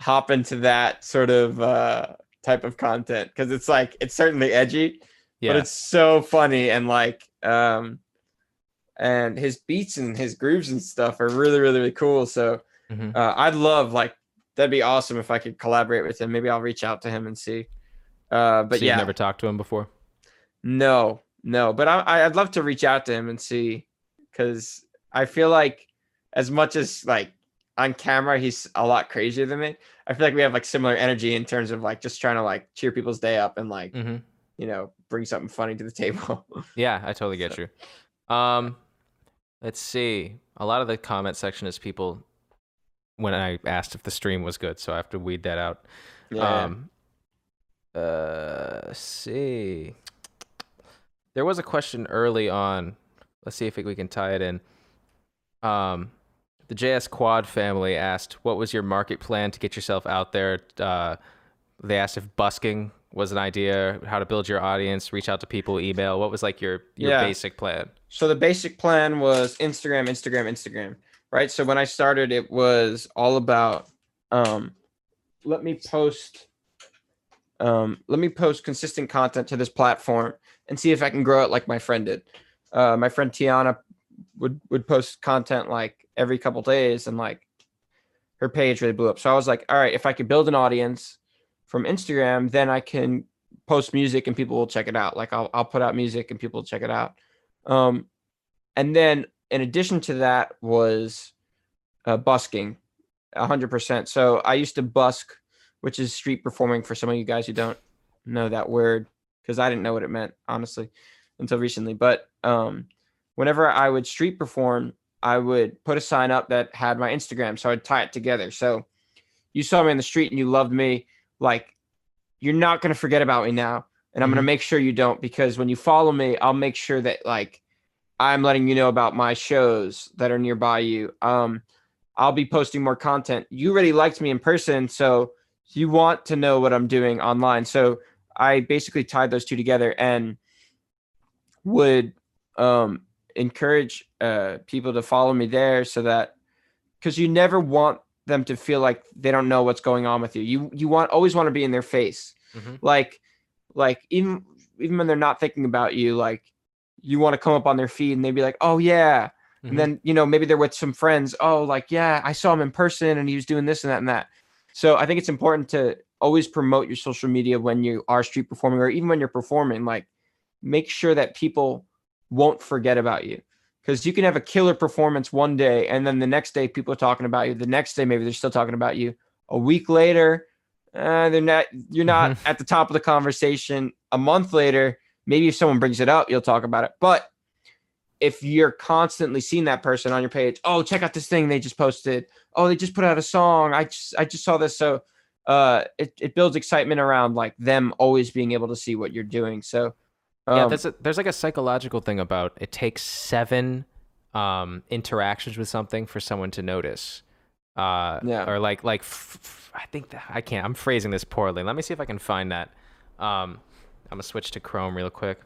hop into that sort of uh, type of content because it's like it's certainly edgy, Yeah, but it's so funny and like um, and his beats and his grooves and stuff are really really really cool. So Mhm. uh, I'd love like that'd be awesome if I could collaborate with him. Maybe I'll reach out to him and see. Uh, but so yeah, you've never talked to him before. no, no, but I, I'd love to reach out to him and see, because I feel like as much as like on camera he's a lot crazier than me. I feel like we have like similar energy in terms of like just trying to like cheer people's day up and like hmm you know bring something funny to the table. Yeah, I totally get you. Um, let's see. A lot of the comment section is people when I asked if the stream was good, so I have to weed that out. yeah, Um, uh, let's see. there was a question early on. Let's see if we can tie it in. Um, the JS Quad family asked, "What was your market plan to get yourself out there?" Uh, they asked if busking was an idea, how to build your audience, reach out to people, email. What was like your your Yeah. basic plan? So the basic plan was Instagram, Instagram, Instagram, right? So when I started, it was all about um, let me post, um, let me post consistent content to this platform and see if I can grow it like my friend did. Uh, my friend Tiana would would post content like every couple days, and like her page really blew up. So I was like, all right, if I could build an audience from Instagram, then I can post music and people will check it out. Like I'll I'll put out music and people will check it out. Um, and then in addition to that was uh, busking, hundred percent. So I used to busk, which is street performing for some of you guys who don't know that word, because I didn't know what it meant honestly until recently. But um, whenever I would street perform, I would put a sign up that had my Instagram, so I'd tie it together. So you saw me in the street and you loved me, like you're not gonna forget about me now and I'm gonna Mhm. make sure you don't because when you follow me, I'll make sure that like I'm letting you know about my shows that are nearby you. Um, I'll be posting more content. You already liked me in person, so you want to know what I'm doing online. So I basically tied those two together and would um, encourage uh, people to follow me there so that because you never want them to feel like they don't know what's going on with you. You you want always want to be in their face Mhm. like like even even when they're not thinking about you like you want to come up on their feed and they'd be like oh yeah. Mhm. and then you know maybe they're with some friends oh like yeah i saw him in person and he was doing this and that and that. So i think it's important to always promote your social media when you are street performing or even when you're performing like make sure that people won't forget about you. Because you can have a killer performance one day and then the next day people are talking about you the next day maybe they're still talking about you. A week later uh, they're not you're not at the top of the conversation. A month later maybe if someone brings it up you'll talk about it but if you're constantly seeing that person on your page oh check out this thing they just posted oh they just put out a song i just i just saw this so uh it, it builds excitement around like them always being able to see what you're doing so yeah, um, there's a, there's like a psychological thing about it takes seven um, interactions with something for someone to notice. Uh, Yeah. Or like like f- f- I think that, I can't. I'm phrasing this poorly. Let me see if I can find that. Um, I'm gonna switch to Chrome real quick.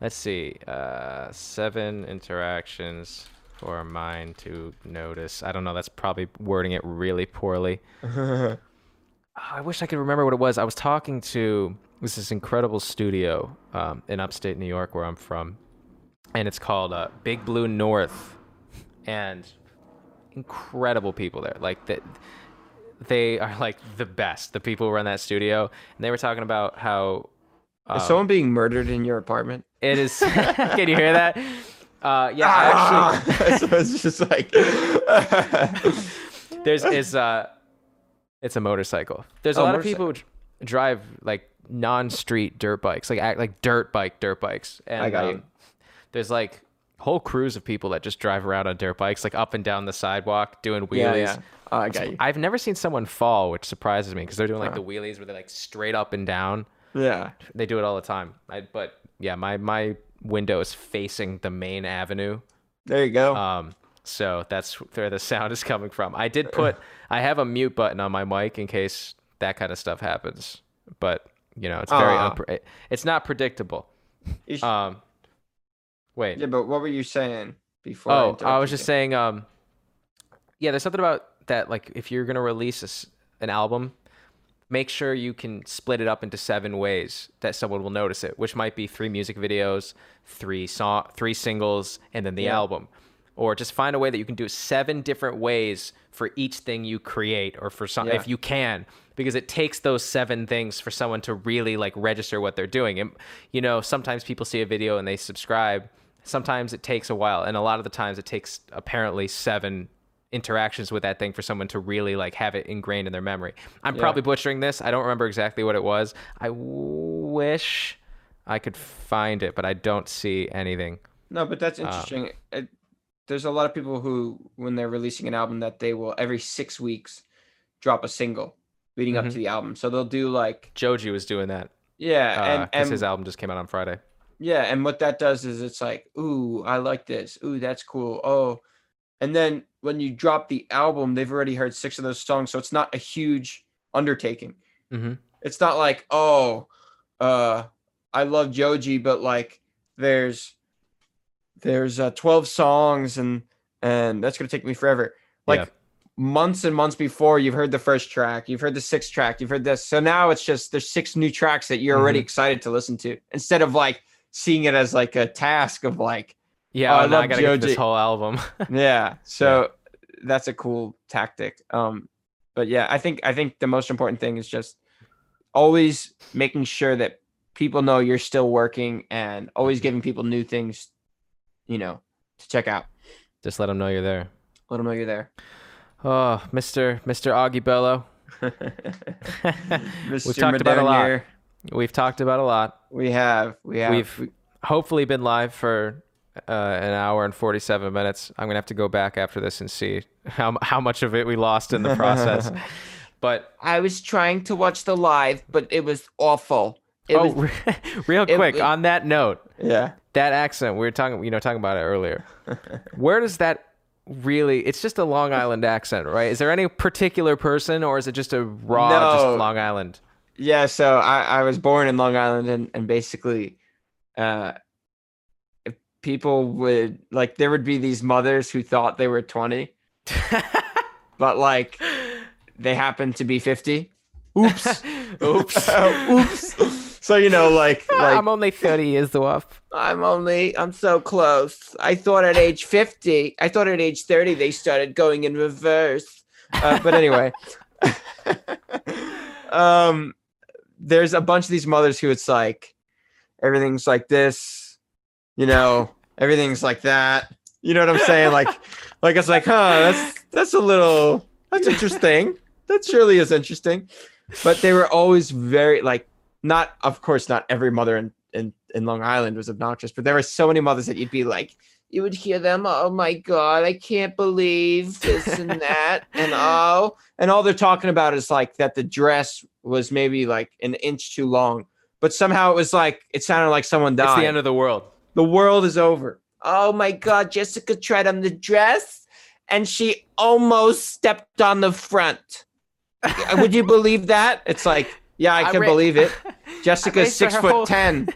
Let's see. Uh, seven interactions for a mind to notice. I don't know. That's probably wording it really poorly. Oh, I wish I could remember what it was. I was talking to this is incredible studio um, in upstate New York where I'm from, and it's called uh, Big Blue North, and incredible people there. Like that, they are like the best. The people who run that studio, and they were talking about how is um, someone being murdered in your apartment it is. can you hear that? Uh, yeah, I actually. so it's just like there's is uh it's a motorcycle there's a Oh, lot of people who drive like non-street dirt bikes like act like dirt bike dirt bikes and I got you. um, there's like whole crews of people that just drive around on dirt bikes like up and down the sidewalk doing wheelies yeah, yeah. Oh, I got you. i've never seen someone fall which surprises me because they're doing like Huh. the wheelies where they're like straight up and down Yeah. they do it all the time I, but yeah my my window is facing the main avenue There you go. um, so that's where the sound is coming from. I did put, I have a mute button on my mic in case that kind of stuff happens, but you know, it's very, Aw. unpre- it's not predictable. Sh- Um, wait. yeah, but what were you saying before? Oh, I interrupted was just saying, um, yeah, there's something about that. Like, if you're gonna release a an album, make sure you can split it up into seven ways that someone will notice it, which might be three music videos, three song, three singles, and then the Yeah. album. Or just find a way that you can do seven different ways for each thing you create, or for some, Yeah. if you can, because it takes those seven things for someone to really like register what they're doing. And you know, sometimes people see a video and they subscribe. Sometimes it takes a while, and a lot of the times it takes apparently seven interactions with that thing for someone to really like have it ingrained in their memory. I'm Yeah. probably butchering this. I don't remember exactly what it was. I wish I could find it, but I don't see anything. No, but that's Um, interesting. It, there's a lot of people who, when they're releasing an album, that they will every six weeks drop a single leading up Mhm. to the album. So they'll do like, Joji was doing that yeah, because and and his album just came out on Friday. Yeah, and what that does is it's like, ooh, I like this. Ooh, that's cool. Oh, and then when you drop the album, they've already heard six of those songs, so it's not a huge undertaking. Mm-hmm. It's not like, oh, uh, I love Joji, but like there's there's uh, 12 songs and and that's gonna take me forever. Like Yeah. months and months before you've heard the first track, you've heard the sixth track, you've heard this. So now it's just there's six new tracks that you're already excited to listen to instead of like seeing it as like a task of like, Yeah, Oh, I oh, now I love gotta get this whole album. yeah. So that's a cool tactic. Um, but yeah, I think I think the most important thing is just always making sure that people know you're still working and always giving people new things, you know, to check out. Just let them know you're there. Let them know you're there. Oh, Mr. Mr. Augie Bello. Mr. We've talked about a lot. We've talked about a lot. We have. We have. We've hopefully been live for uh, an hour and 47 minutes. I'm gonna have to go back after this and see how how much of it we lost in the process. but I was trying to watch the live, but it was awful. It oh, was, real quick it- on that note, yeah. that accent we were talking, you know, talking about it earlier. Where does that really? It's just a Long Island accent, right? Is there any particular person, or is it just a raw, No. just Long Island? Yeah, so I, I was born in Long Island and, and basically uh if people would like there would be these mothers who thought they were 20, but like they happened to be 50. Oops. Oops. Oops. So you know like like I'm only 30 years off. I'm only I'm so close. I thought at age 50, I thought at age 30 they started going in reverse. Uh, but anyway. um there's a bunch of these mothers who it's like everything's like this, you know, everything's like that. You know what I'm saying? Like like it's like, huh, that's that's a little that's interesting. That surely is interesting. But they were always very like not of course not every mother in, in in Long Island was obnoxious, but there were so many mothers that you'd be like, you would hear them, oh my god, I can't believe this and that, and oh, and all they're talking about is like that the dress was maybe like an inch too long, but somehow it was like it sounded like someone died. It's the end of the world. The world is over. Oh my god, Jessica tried on the dress and she almost stepped on the front. Would you believe that? It's like, yeah, I I can ra- believe it. Jessica's six foot whole- ten.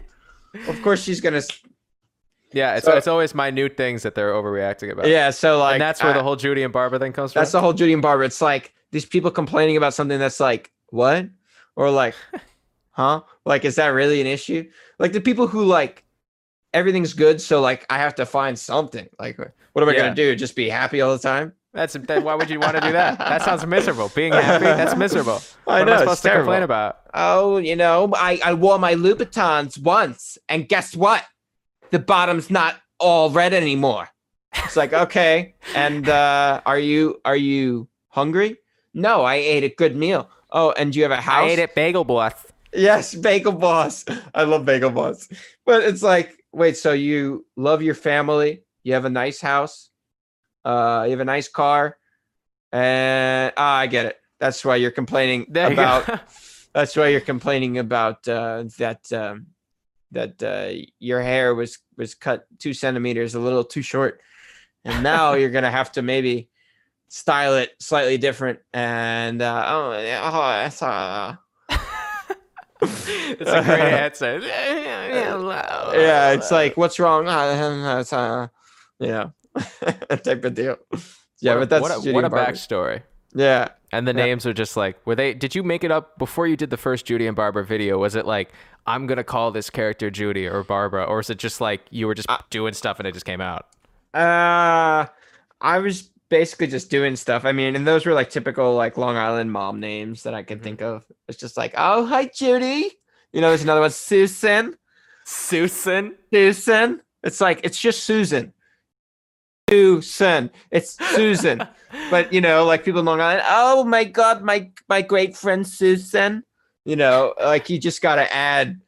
Of course she's gonna. Yeah, it's, So- it's always minute things that they're overreacting about. Yeah, so like and that's where I- the whole Judy and Barbara thing comes from. That's the whole Judy and Barbara. It's like these people complaining about something that's like, what? Or like, huh? Like, is that really an issue? Like the people who like everything's good, so like I have to find something. Like, what am I Yeah. gonna do? Just be happy all the time? That's that, why would you want to do that? That sounds miserable. Being happy, that's miserable. I what know, am I supposed to complain about? Oh, you know, I, I wore my Louboutins once, and guess what? The bottom's not all red anymore. It's like, okay. And uh are you are you hungry? No, I ate a good meal. Oh, and do you have a house? I ate at Bagel Boss. Yes, Bagel Boss. I love Bagel Boss. But it's like, wait, so you love your family, you have a nice house, uh, you have a nice car, and ah, I get it. That's why you're complaining There about go. that's why you're complaining about uh, that um, that uh, your hair was was cut two centimeters a little too short, and now you're gonna have to maybe style it slightly different. And uh, oh, oh, that's, uh, it's a great answer. yeah, it's like what's wrong? Uh, know, type of deal. Yeah, what but that's what a, what a backstory. Yeah, And the Yeah. names are just like, were they? Did you make it up before you did the first Judy and Barbara video? Was it like, I'm gonna call this character Judy or Barbara, or is it just like you were just Uh, doing stuff and it just came out? Uh, I was basically just doing stuff. I mean, and those were like typical like Long Island mom names that I could Mhm. think of. It's just like, oh, hi, Judy. You know, there's another one, Susan. Susan. Susan. It's like it's just Susan. Susan. It's Susan. but you know, like people in Long Island. Oh my God, my my great friend Susan. You know, like you just gotta add.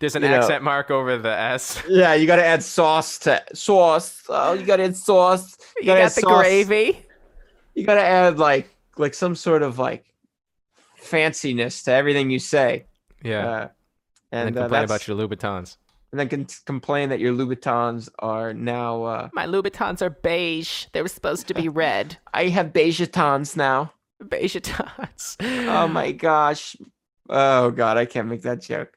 There's an you know. accent mark over the S. Yeah, you gotta add sauce to sauce. Oh, you gotta add sauce. You gotta got add the sauce. gravy. you gotta add like like some sort of like fanciness to everything you say. Yeah. Uh, and, and then uh, complain about your Louboutins. and then can complain that your Louboutins are now. Uh, My Louboutins are beige. They were supposed to be red. I have beige beigetons now. Beige Beigetons. Oh my gosh. Oh god, I can't make that joke.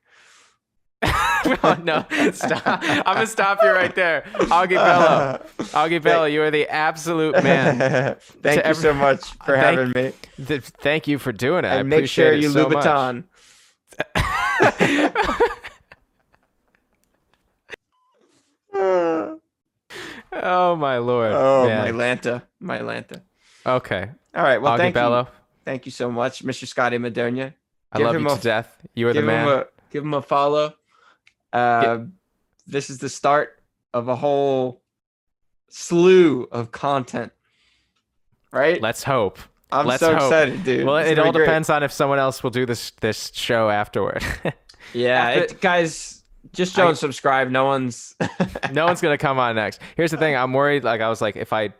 oh, no, stop. I'm gonna stop you right there, Augie Bello. Augie Bello, you are the absolute man. Thank you every- so much for Thank- having me. Th- Thank you for doing it. I make appreciate sure you so. Louboutin. oh my lord. Oh my. Lanta, my Lanta. Okay. All right, well, Augie thank Bello, you, thank you so much, Mr. Scotty Madonia. I love you a- to death. You are the man. him a give him a follow. Uh, This is the start of a whole slew of content. Right? Let's hope. I'm let's so hope. excited, dude. Well, It's it all be great. depends on if someone else will do this this show afterward. Yeah, After- it, guys, just don't subscribe. No one's. no one's gonna come on next. Here's the thing. I'm worried. Like I was like, if I,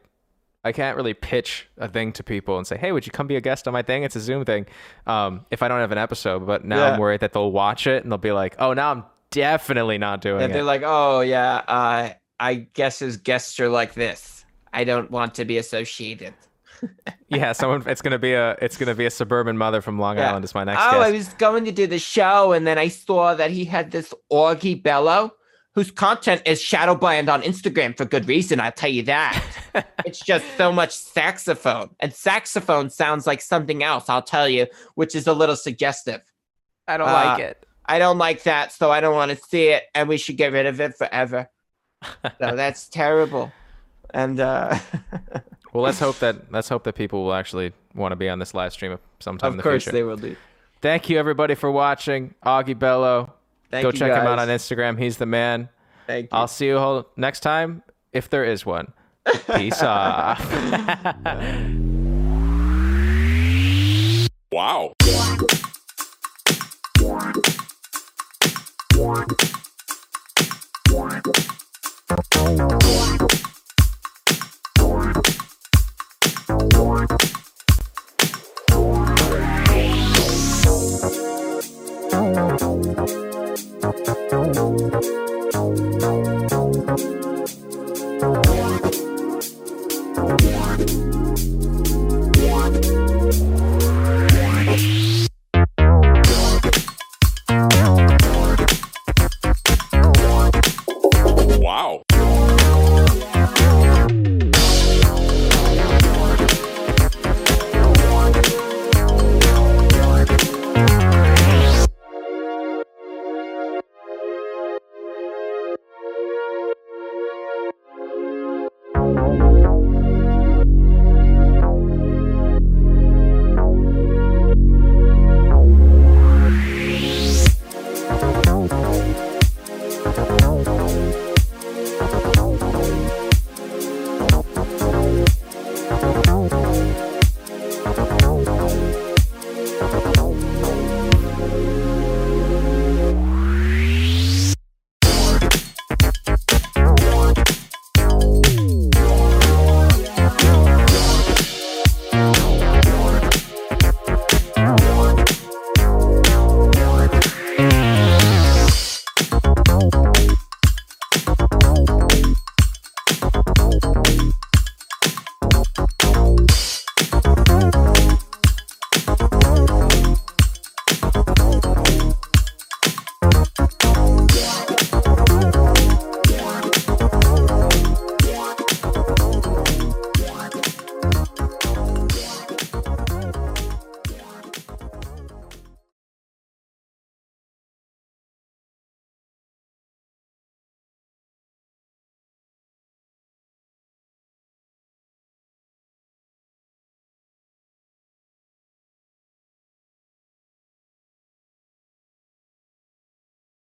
I can't really pitch a thing to people and say, hey, would you come be a guest on my thing? It's a Zoom thing. Um, if I don't have an episode, but now Yeah. I'm worried that they'll watch it and they'll be like, oh, now I'm definitely not doing it. They're like, oh yeah, uh, I guess his guests are like this. I don't want to be associated. yeah, someone. It's gonna be a. It's gonna be a suburban mother from Long Yeah. Island. Is my next oh, I was going to do the show, and then I saw that he had this Augie Bello, whose content is shadow banned on Instagram for good reason. I'll tell you that. it's just so much saxophone, and saxophone sounds like something else. I'll tell you, which is a little suggestive. I don't uh, like it. I don't like that, so I don't want to see it, and we should get rid of it forever. so that's terrible. And uh, Well, let's hope that let's hope that people will actually want to be on this live stream sometime in of the course future. they will do. Thank you everybody for watching. Augie Bello. Thank Go you check him out on Instagram. He's the man. Thank you. I'll see you all next time if there is one. Peace off. Wow. Thank.